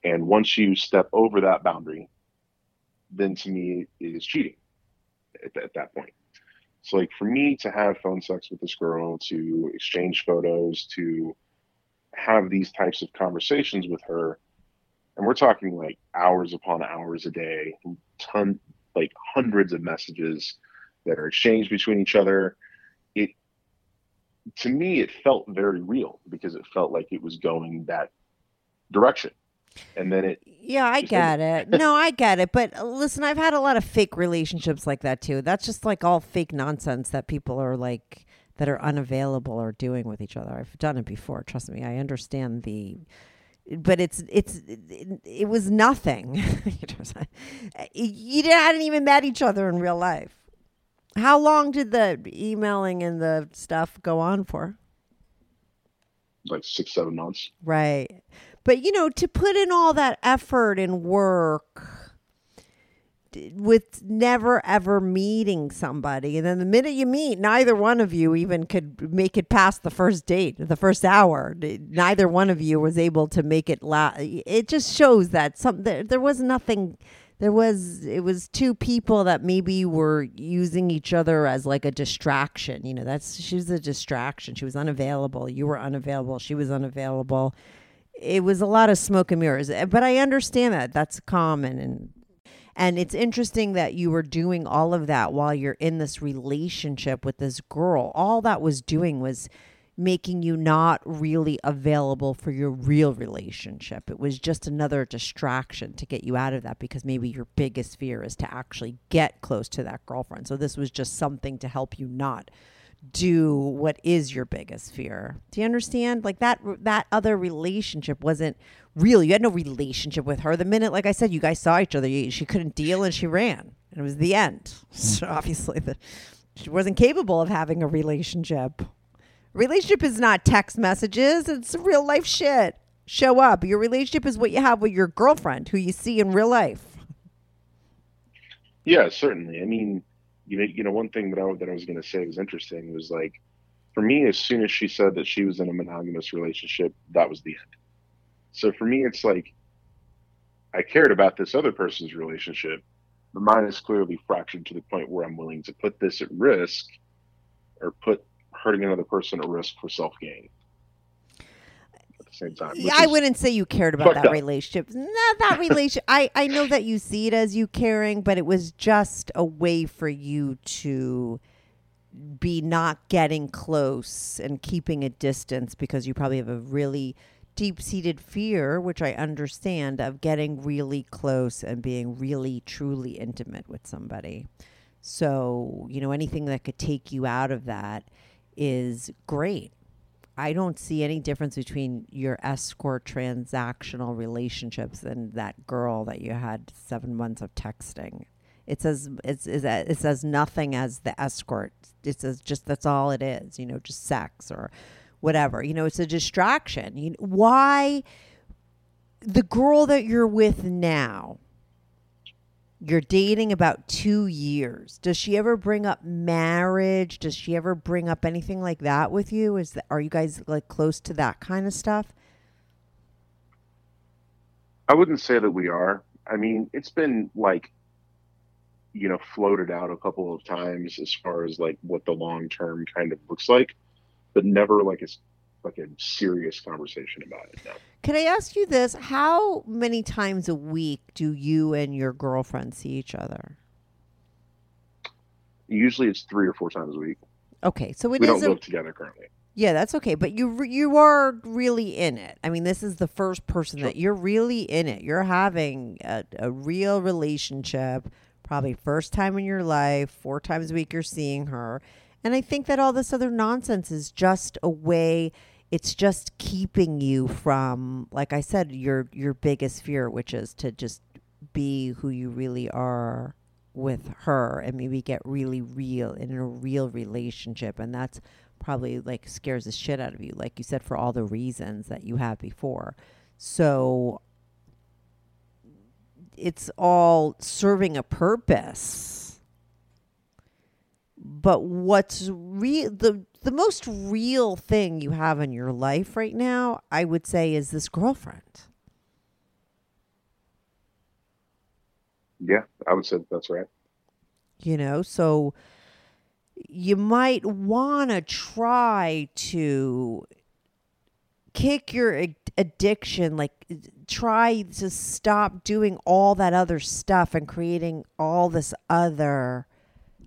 And once you step over that boundary, then to me, it is cheating at, at that point. So, like, for me to have phone sex with this girl, to exchange photos, to have these types of conversations with her, and we're talking like hours upon hours a day, ton, like hundreds of messages that are exchanged between each other. It, to me, it felt very real because it felt like it was going that direction. And then it, Yeah, I get it. <laughs> No, I get it. But uh, listen, I've had a lot of fake relationships like that too. That's just like all fake nonsense that people are like that are unavailable or doing with each other. I've done it before. Trust me, I understand the. But it's it's it, it was nothing. <laughs> you didn't, hadn't even met each other in real life. How long did the emailing and the stuff go on for? like six, seven months. Right. But you know, to put in all that effort and work with never ever meeting somebody and then the minute you meet neither one of you even could make it past the first date the first hour. Neither one of you was able to make it la- it just shows that some there, there was nothing there was it was two people that maybe were using each other as like a distraction. You know that's she was a distraction. She was unavailable. You were unavailable. She was unavailable it was a lot of smoke and mirrors Eh, but i understand that that's common and and it's interesting that you were doing all of that while you're in this relationship with this girl all that was doing was making you not really available for your real relationship. It was just another distraction to get you out of that because maybe your biggest fear is to actually get close to that girlfriend. So this was just something to help you not do what is your biggest fear. Do you understand? Like that that other relationship wasn't real. You had no relationship with her. The minute like I said you guys saw each other, you, she couldn't deal and she ran. And it was the end. <laughs> So obviously the she wasn't capable of having a relationship. Relationship is not text messages, it's real life shit. Show up. Your relationship is what you have with your girlfriend who you see in real life. Yeah, certainly. I mean, you know, you know, one thing that I that I was going to say was interesting was like, for me, as soon as she said that she was in a monogamous relationship, that was the end. So for me, it's like, I cared about this other person's relationship, but mine is clearly fractured to the point where I'm willing to put this at risk or put hurting another person at risk for self gain same time. Yeah, I wouldn't say you cared about that up. relationship. Not that relation. I I know that you see it as you caring, but it was just a way for you to be not getting close and keeping a distance because you probably have a really deep seated fear, which I understand, of getting really close and being really truly intimate with somebody. So, you know, anything that could take you out of that is great. I don't see any difference between your escort transactional relationships and that girl that you had seven months of texting. It says it's, it's it says nothing as the escort. It says just that's all it is. You know, just sex or whatever. You know, it's a distraction. You why the girl that you're with now? You're dating about two years. Does she ever bring up marriage? Does she ever bring up anything like that with you? Is that are you guys like close to that kind of stuff? I wouldn't say that we are. I mean, it's been like, you know, floated out a couple of times as far as like what the long term kind of looks like, but never like a a serious conversation about it. No. Can I ask you this? How many times a week do you and your girlfriend see each other? Usually it's three or four times a week. Okay, so it we is don't a, live together currently. Yeah, that's okay. But you re- you are really in it. I mean, this is the first person that you're really in it. You're having a, a real relationship. Probably first time in your life. Four times a week you're seeing her, and I think that all this other nonsense is just a way. It's just keeping you from, like I said, your your biggest fear, which is to just be who you really are with her and maybe get really real in a real relationship. And that's probably like scares the shit out of you like you said for all the reasons that you have before. So it's all serving a purpose. But what's real the the most real thing you have in your life right now i would say is this girlfriend Yeah, I would say that's right. you know so you might want to try to kick your addiction like try to stop doing all that other stuff and creating all this other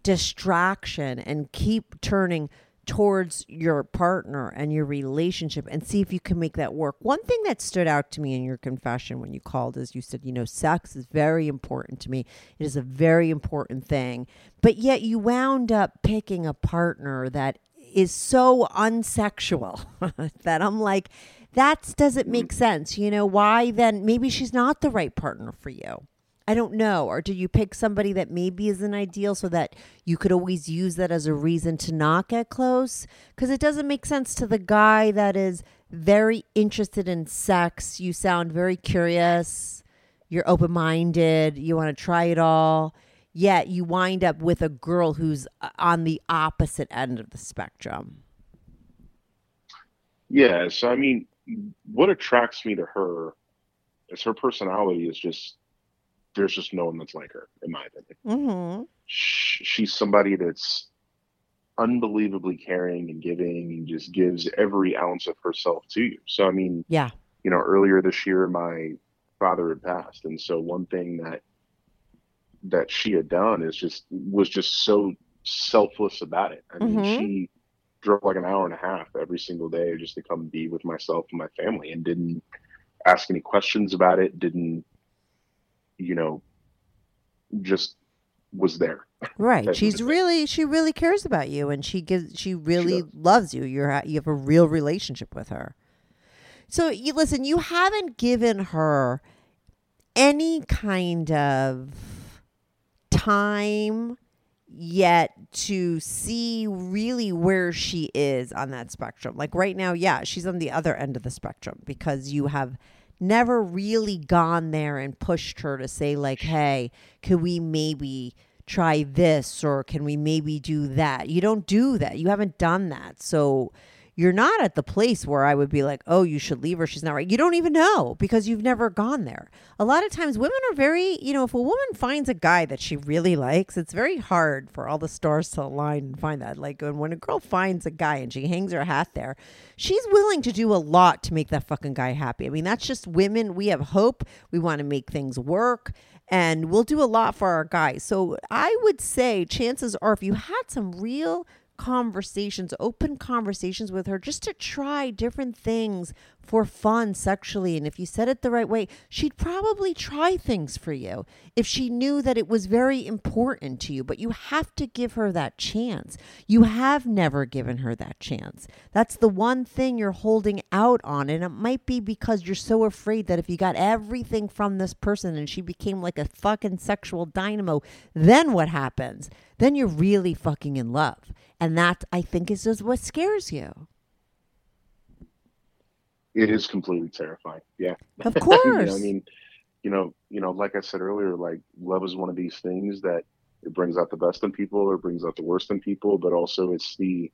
distraction and keep turning towards your partner and your relationship and see if you can make that work. One thing that stood out to me in your confession when you called is you said, you know, sex is very important to me. It is a very important thing. But yet you wound up picking a partner that is so unsexual <laughs> that I'm like, that doesn't make sense. You know, why then? Maybe she's not the right partner for you. I don't know. Or do you pick somebody that maybe isn't ideal so that you could always use that as a reason to not get close? Because it doesn't make sense to the guy that is very interested in sex. You sound very curious. You're open minded. You want to try it all. Yet you wind up with a girl who's uh, on the opposite end of the spectrum. Yeah, so I mean, what attracts me to her is her personality is just there's just no one that's like her, in my opinion. Mm-hmm. Sh- She's somebody that's unbelievably caring and giving and just gives every ounce of herself to you. So I mean, Yeah. you know, earlier this year my father had passed, and so one thing that that she had done is just was just so selfless about it. I mean, Mhm. she drove like an hour and a half every single day just to come be with myself and my family, and didn't ask any questions about it. Didn't, you know, just was there. Right. She's what it is. really she really cares about you and she gives she really does. loves you. You're you have a real relationship with her. So you listen, you haven't given her any kind of time yet to see really where she is on that spectrum. Like right now, yeah, she's on the other end of the spectrum because you have never really gone there and pushed her to say like, "Hey, can we maybe try this or can we maybe do that?" You don't do that. You haven't done that. So you're not at the place where I would be like, oh, you should leave her. She's not right. You don't even know because you've never gone there. A lot of times women are very, you know, if a woman finds a guy that she really likes, it's very hard for all the stars to align and find that. Like when, a girl finds a guy and she hangs her hat there, she's willing to do a lot to make that fucking guy happy. I mean, that's just women. We have hope. We want to make things work and we'll do a lot for our guys. So I would say chances are if you had some real conversations, open conversations with her just to try different things for fun sexually. And if you said it the right way, she'd probably try things for you if she knew that it was very important to you. But you have to give her that chance. You have never given her that chance. That's the one thing you're holding out on. And it might be because you're so afraid that if you got everything from this person and she became like a fucking sexual dynamo, then what happens? Then you're really fucking in love. And that, I think, is just what scares you. It is completely terrifying. Yeah. Of <laughs> You course. know, I mean, you know, you know, like I said earlier, like love is one of these things that it brings out the best in people or brings out the worst in people, but also it's the,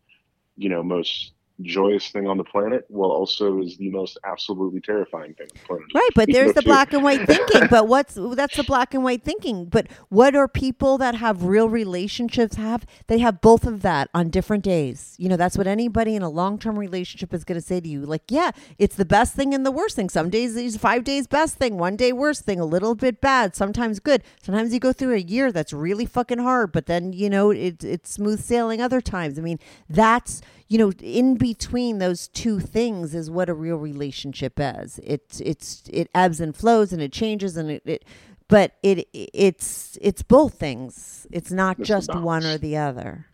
you know, most joyous thing on the planet, while also is the most absolutely terrifying thing on the planet. Right, but <laughs> there's the black and white thinking. But <laughs> what's that's the black and white thinking. But what are people that have real relationships have? They have both of that on different days. You know, that's what anybody in a long term relationship is going to say to you. Like, yeah, it's the best thing and the worst thing. Some days it's five days best thing, one day worst thing, a little bit bad, sometimes good. Sometimes you go through a year that's really fucking hard, but then you know it, it's smooth sailing other times. I mean, that's you know in between those two things is what a real relationship is. It's it's it ebbs and flows and it changes and it, it but it it's it's both things. It's not It's just one or the other.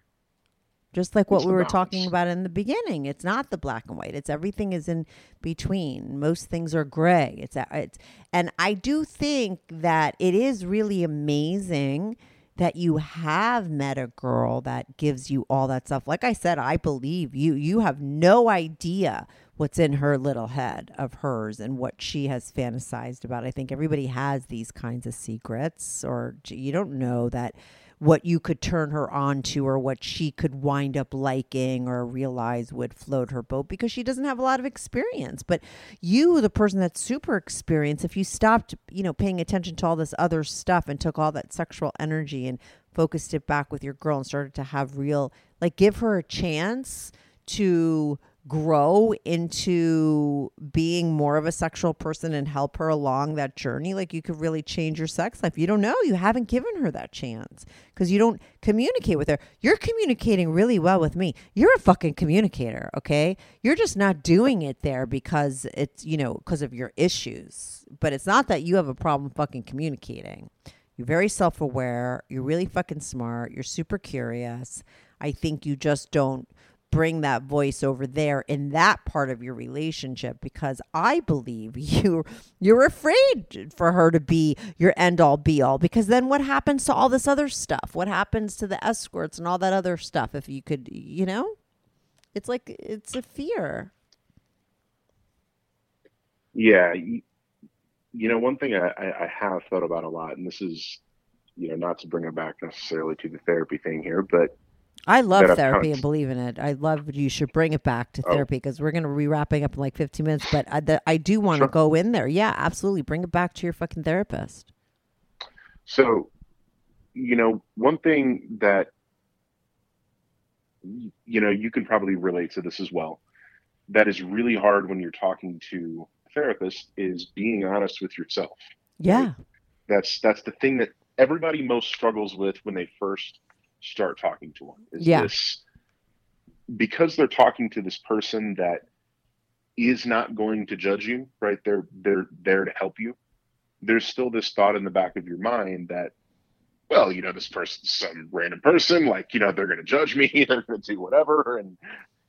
Just like what It's we were talking about in the beginning. It's not the black and white. It's everything is in between. Most things are gray. It's it's and i do think that it is really amazing that you have met a girl that gives you all that stuff. Like I said, I believe you you have no idea what's in her little head of hers and what she has fantasized about. I think everybody has these kinds of secrets or you don't know that what you could turn her on to or what she could wind up liking or realize would float her boat because she doesn't have a lot of experience. But you, the person that's super experienced, if you stopped, you know, paying attention to all this other stuff and took all that sexual energy and focused it back with your girl and started to have real, like, give her a chance to grow into being more of a sexual person and help her along that journey like you could really change your sex life. You don't know. You haven't given her that chance because you don't communicate with her. You're communicating really well with me. You're a fucking communicator okay? You're just not doing it there because it's you know because of your issues. But it's not that you have a problem fucking communicating. You're very self-aware. You're really fucking smart. You're super curious. I think you just don't bring that voice over there in that part of your relationship because I believe <laughs> you you're afraid for her to be your end all be all because then what happens to all this other stuff? What happens to the escorts and all that other stuff if you could, you know? It's like it's a fear. Yeah, you, know, one thing I, I have thought about a lot, and this is, you know, not to bring it back necessarily to the therapy thing here, but I love therapy and believe in it. I love you should bring it back to Oh. therapy because we're going to be wrapping up in like 15 minutes, but I, the, I do want to Sure. go in there. Yeah, absolutely. Bring it back to your fucking therapist. So, you know, one thing that you know you can probably relate to this as well. That is really hard when you're talking to a therapist is being honest with yourself. Yeah. That's that's the thing that everybody most struggles with when they first start talking to one. Is Yeah. this because they're talking to this person that is not going to judge you, right? They're they're there to help you. There's still this thought in the back of your mind that well, you know, this person's some random person, like, you know, they're going to judge me, <laughs> they're going to do whatever. And,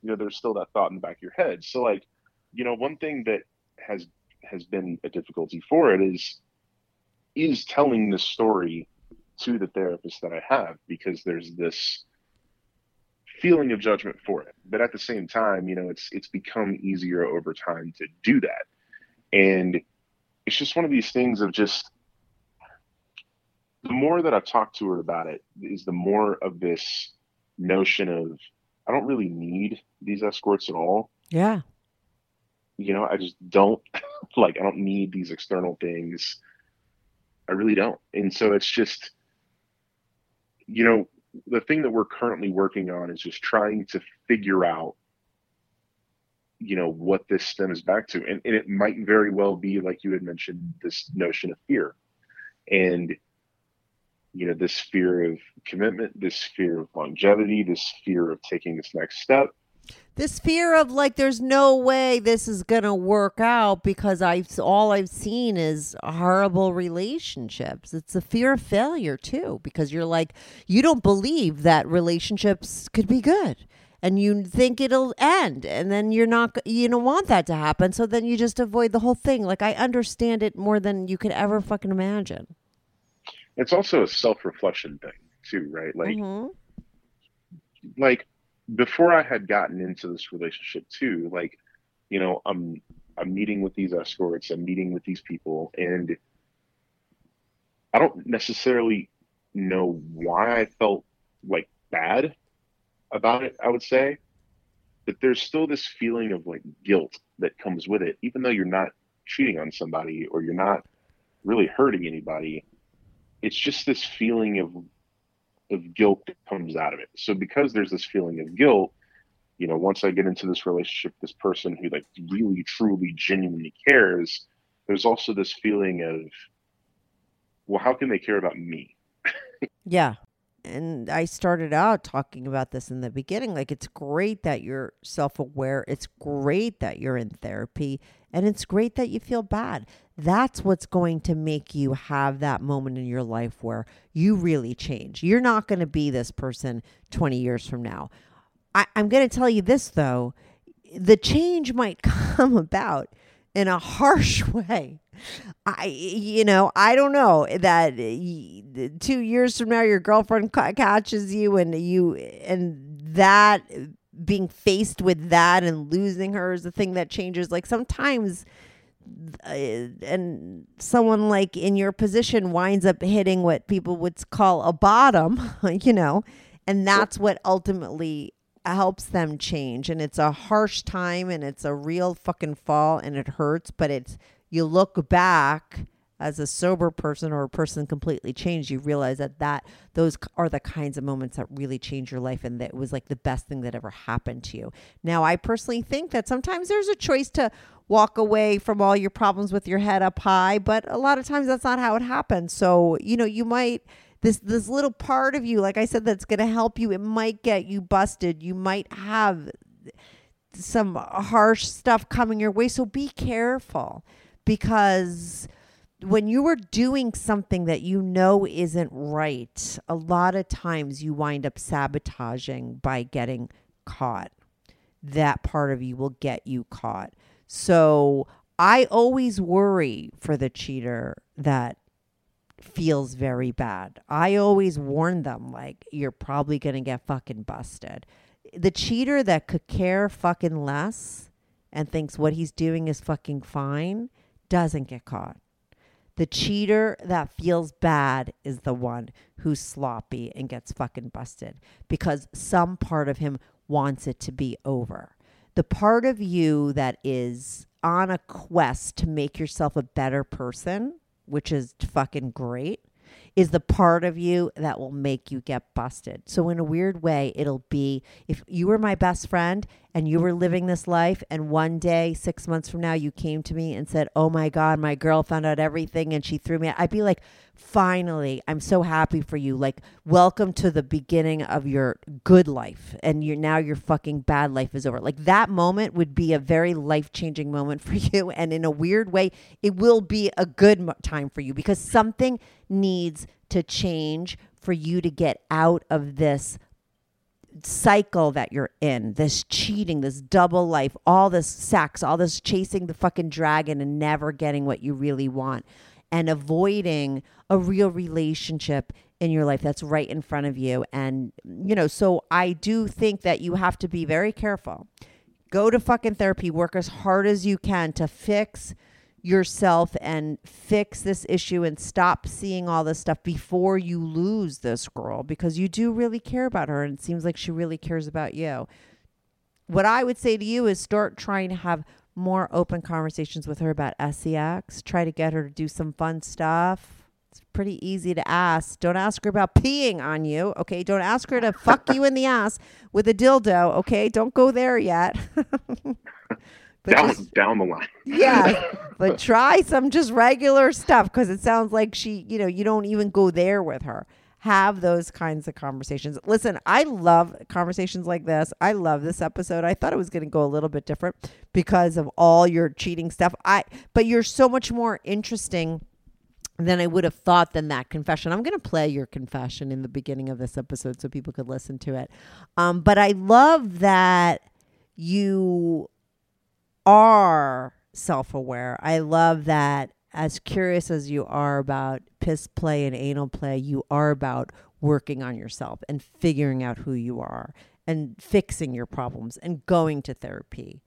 you know, there's still that thought in the back of your head. So, like, you know, one thing that has, has been a difficulty for it is, is telling the story to the therapist that I have because there's this feeling of judgment for it. But at the same time, you know, it's, it's become easier over time to do that. And it's just one of these things of just, the more that I've talked to her about it is the more of this notion of I don't really need these escorts at all. Yeah. You know, I just don't <laughs> like I don't need these external things. I really don't. And so it's just you know, the thing that we're currently working on is just trying to figure out you know what this stems back to. And, and it might very well be like you had mentioned this notion of fear. And you know this fear of commitment this fear of longevity this fear of taking this next step This fear of like, there's no way this is gonna work out because I've all I've seen is horrible relationships. It's a fear of failure too, because you're like, you don't believe that relationships could be good, and you think it'll end, and then you're not, you don't want that to happen, so then you just avoid the whole thing. Like I understand it more than you could ever fucking imagine. it's also a self-reflection thing too right like Mhm. like before I had gotten into this relationship too, like, you know, I'm I'm meeting with these escorts, I'm meeting with these people, and I don't necessarily know why I felt like bad about it, I would say. But there's still this feeling of like guilt that comes with it, even though you're not cheating on somebody or you're not really hurting anybody. It's just this feeling of of guilt that comes out of it. So because there's this feeling of guilt, you know, once I get into this relationship, this person who like really, truly, genuinely cares, there's also this feeling of, well, how can they care about me? <laughs> Yeah. And I started out talking about this in the beginning. Like, it's great that you're self aware. It's great that you're in therapy. And it's great that you feel bad. That's what's going to make you have that moment in your life where you really change. You're not going to be this person 20 years from now. I, I'm going to tell you this, though the change might <laughs> come about in a harsh <laughs> way. I, you know, I don't know that eh, two years from now your girlfriend ca- catches you and you, and that eh, being faced with that and losing her is the thing that changes. Like sometimes, Uh, and someone like in your position winds up hitting what people would call a bottom, <laughs> you know, and that's what ultimately helps them change. And it's a harsh time and it's a real fucking fall and it hurts, but it's you look back as a sober person or a person completely changed, you realize that that those are the kinds of moments that really change your life, and that was like the best thing that ever happened to you. Now, I personally think that sometimes there's a choice to walk away from all your problems with your head up high, but a lot of times that's not how it happens. So you know, you might this this little part of you, like I said, that's going to help you. It might get you busted. You might have some harsh stuff coming your way. So be careful because when you are doing something that you know isn't right, a lot of times you wind up sabotaging by getting caught. That part of you will get you caught. So I always worry for the cheater that feels very bad. I always warn them like you're probably going to get fucking busted. The cheater that could care fucking less and thinks what he's doing is fucking fine doesn't get caught. The cheater that feels bad is the one who's sloppy and gets fucking busted because some part of him wants it to be over. The part of you that is on a quest to make yourself a better person, which is fucking great, is the part of you that will make you get busted. So, in a weird way, it'll be if you were my best friend and you were living this life, and one day, six months from now, you came to me and said, Oh my God, my girl found out everything and she threw me out. I'd be like, Finally, I'm so happy for you. Like, welcome to the beginning of your good life. And you're now your fucking bad life is over. Like, that moment would be a very life changing moment <laughs> for you. And in a weird way, it will be a good time for you because something needs to change for you to get out of this cycle that you're in this cheating this double life all this sex all this chasing the fucking dragon and never getting what you really want and avoiding a real relationship in your life that's right in front of you. And you know so i do think that you have to be very careful. Go to fucking therapy. Work as hard as you can to fix yourself and fix this issue and stop seeing all this stuff before you lose this girl because you do really care about her and it seems like she really cares about you. what I would say to you is start trying to have more open conversations with her about sex. Try to get her to do some fun stuff. It's pretty easy to ask. Don't ask her about peeing on you. Okay. Don't ask her to fuck you in the <laughs> ass with a dildo. Okay. Don't go there yet. <laughs> Down just- down the line. yeah, <laughs> but try some just regular stuff because it sounds like she, you know, you don't even go there with her. Have those kinds of conversations. Listen, I love conversations like this. I love this episode. I thought it was going to go a little bit different because of all your cheating stuff. I, but you're so much more interesting than I would have thought than that confession. I'm going to play your confession in the beginning of this episode so people could listen to it. Um, but I love that you are self aware. I love that as curious as you are about piss play and anal play, you are about working on yourself and figuring out who you are and fixing your problems and going to therapy.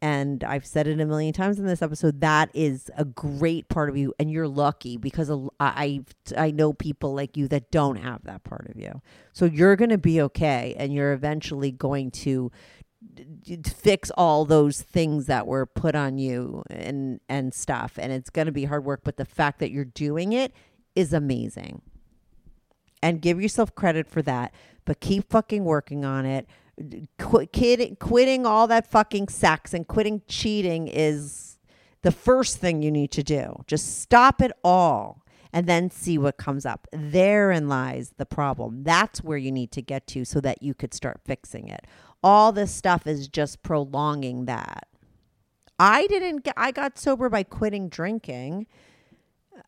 And I've said it a million times in this episode. That is a great part of you, and you're lucky because I I know people like you that don't have that part of you. So you're going to be okay, and you're eventually going to fix all those things that were put on you and and stuff. And it's going to be hard work but the fact that you're doing it is amazing. And give yourself credit for that but keep fucking working on it. Qu- kid, quitting all that fucking sex and quitting cheating is the first thing you need to do. Just stop it all and then see what comes up. Therein lies the problem. That's where you need to get to so that you could start fixing it all this stuff is just prolonging that i didn't get i got sober by quitting drinking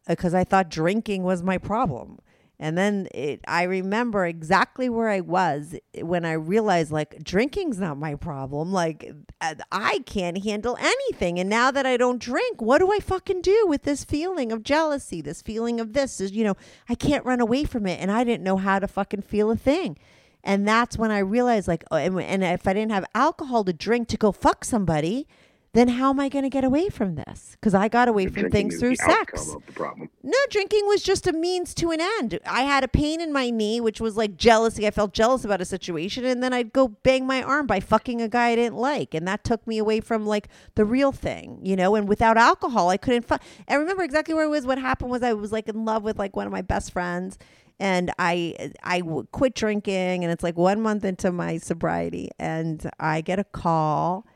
because I thought drinking was my problem. And then it, I remember exactly where I was when I realized like drinking's not my problem. Like uh, I can't handle anything. And now that I don't drink, what do I fucking do with this feeling of jealousy? This feeling of this is, you know, I can't run away from it. And I didn't know how to fucking feel a thing. And that's when I realized like, oh, and, and if I didn't have alcohol to drink to go fuck somebody, then how am I going to get away from this? Because I got away from things through the sex. outcome of the problem. No, drinking was just a means to an end. I had a pain in my knee, which was like jealousy. I felt jealous about a situation, and then I'd go bang my arm by fucking a guy I didn't like, and that took me away from like the real thing, you know. And without alcohol, I couldn't. Fu- I remember exactly where it was. What happened was I was like in love with like one of my best friends, and I I quit drinking, and it's like one month into my sobriety, and I get a call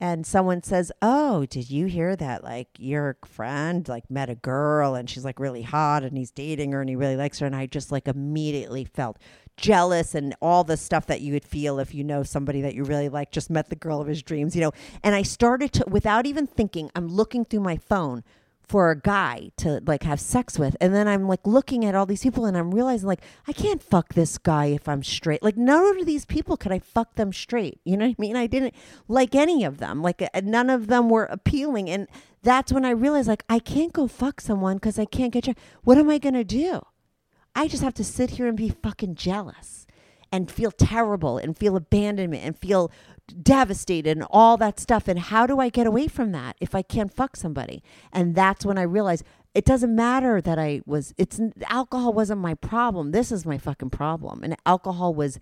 and someone says, "Oh, did you hear that? Like your friend like met a girl and she's like really hot and he's dating her and he really likes her." And I just like immediately felt jealous and all the stuff that you would feel if you know somebody that you really like just met the girl of his dreams, you know. And I started to without even thinking, I'm looking through my phone for a guy to like have sex with. And then i'm like looking at all these people and i'm realizing like i can't fuck this guy if i'm straight. Like none of these people could i fuck them straight. You know what i mean? I didn't like any of them. Like uh, none of them were appealing. And that's when i realized like i can't go fuck someone because i can't get you what am i gonna do? I just have to sit here and be fucking jealous and feel terrible and feel abandonment and feel devastated and all that stuff. And how do I get away from that if I can't fuck somebody? And that's when I realized it doesn't matter that I was, it's alcohol wasn't my problem. This is my fucking problem. And alcohol was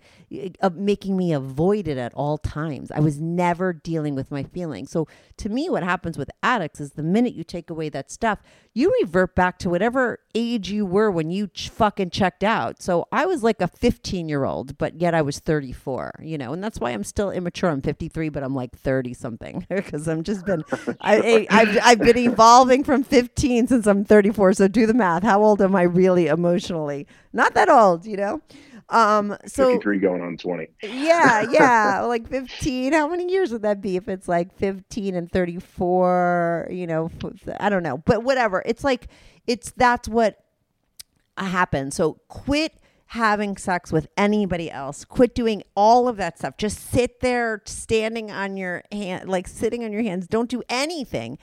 uh, making me avoid it at all times. I was never dealing with my feelings. So to me, what happens with addicts is the minute you take away that stuff, you revert back to whatever age you were when you ch- fucking checked out. So I was like a 15 year old, but yet I was 34, you know, and that's why I'm still immature. I'm 53, but I'm like 30 something because <laughs> I'm just been, I, I've, I've been evolving from 15 since I'm 34. So do the math. How old am I really emotionally? Not that old, you know? Um, so 53 going on 20. yeah, yeah, <laughs> like 15. How many years would that be if it's like 15 and 34, you know, I don't know. But whatever. It's like it's that's what happens. So quit having sex with anybody else. Quit doing all of that stuff. Just sit there standing on your hand like sitting on your hands. Don't do anything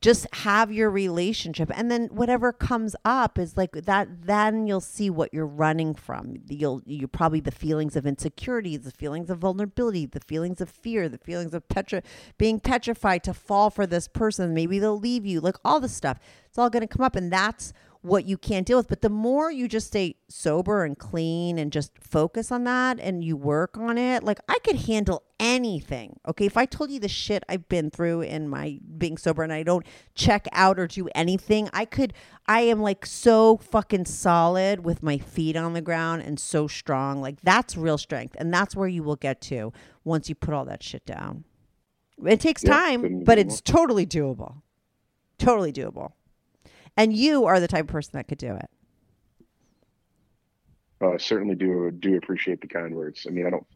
just have your relationship. And then whatever comes up is like that then you'll see what you're running from. You'll you probably the feelings of insecurity the feelings of vulnerability the feelings of fear the feelings of petri- being petrified to fall for this person. Maybe they'll leave you like all this stuff. It's all going to come up and that's what you can't deal with. But the more you just stay sober and clean and just focus on that and you work on it, like I could handle anything. Okay. If I told you the shit I've been through in my being sober and I don't check out or do anything, I could, I am like so fucking solid with my feet on the ground and so strong. Like that's real strength. And that's where you will get to once you put all that shit down. It takes Yeah, time, but it's totally doable. Totally doable. And you are the type of person that could do it. Uh, I certainly do do appreciate the kind words. I mean, I don't,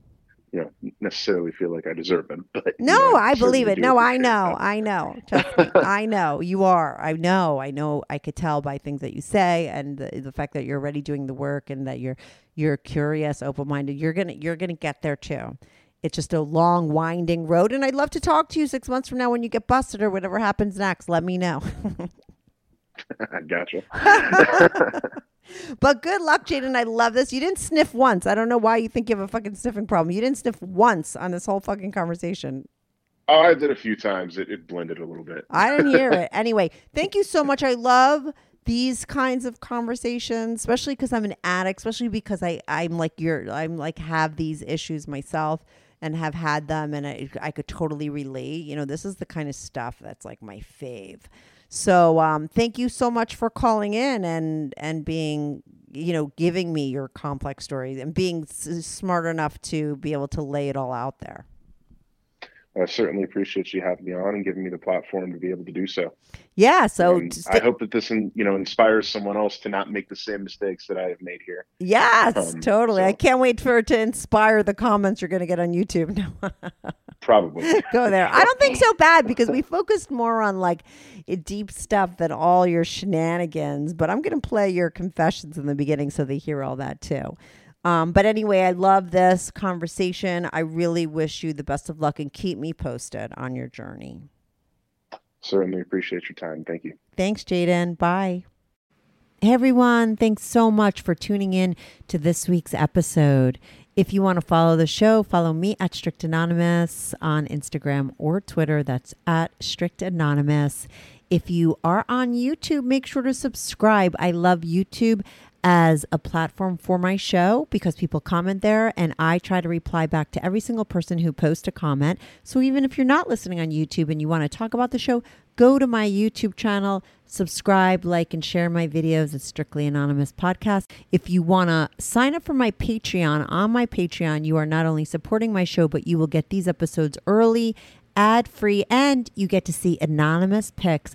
you know, necessarily feel like I deserve them, <laughs> but you No, know, I believe it. No, I know. I know. Trust me. <laughs> I know. You are. I know. I know. I could tell by things that you say and the, the fact that you're already doing the work and that you're you're curious, open-minded. You're going to you're going to get there too. It's just a long winding road and I'd love to talk to you 6 months from now when you get busted or whatever happens next. Let me know. <laughs> <laughs> I gotcha. <laughs> But good luck, Jaden. I love this. You didn't sniff once. I don't know why you think you have a fucking sniffing problem. You didn't sniff once on this whole fucking conversation. oh, I did a few times. It, it blended a little bit. I didn't hear it. <laughs> Anyway, thank you so much. I love these kinds of conversations, especially because I'm an addict, especially because I, I'm like you're I'm like have these issues myself and have had them and I, I could totally relate. You know, this is the kind of stuff that's like my fave. So um, thank you so much for calling in and and being you know giving me your complex story and being s- smart enough to be able to lay it all out there. I certainly appreciate you having me on and giving me the platform to be able to do so. Yeah. So just I hope that this, in- you know, inspires someone else to not make the same mistakes that I have made here. Yes, Um, totally. I can't wait for it to inspire the comments you're going to get on YouTube. No, <laughs> <laughs> Probably. <laughs> go there. I don't think so bad because we focused more on like deep stuff than all your shenanigans. But I'm going to play your confessions in the beginning so they hear all that too. Um, but anyway, I love this conversation. I really wish you the best of luck and keep me posted on your journey. certainly appreciate your time. Thank you. Thanks, Jaden. Bye. Hey, everyone. Thanks so much for tuning in to this week's episode. If you want to follow the show, follow me at Strict Anonymous on Instagram or Twitter. That's at Strict Anonymous. If you are on YouTube, make sure to subscribe. I love YouTube as a platform for my show because people comment there and I try to reply back to every single person who posts a comment. So even if you're not listening on YouTube and you want to talk about the show, go to my YouTube channel, subscribe, like, and share my videos. It's Strictly Anonymous Podcast. If you want to sign up for my Patreon, on my Patreon, you are not only supporting my show, but you will get these episodes early, ad free, and you get to see anonymous pics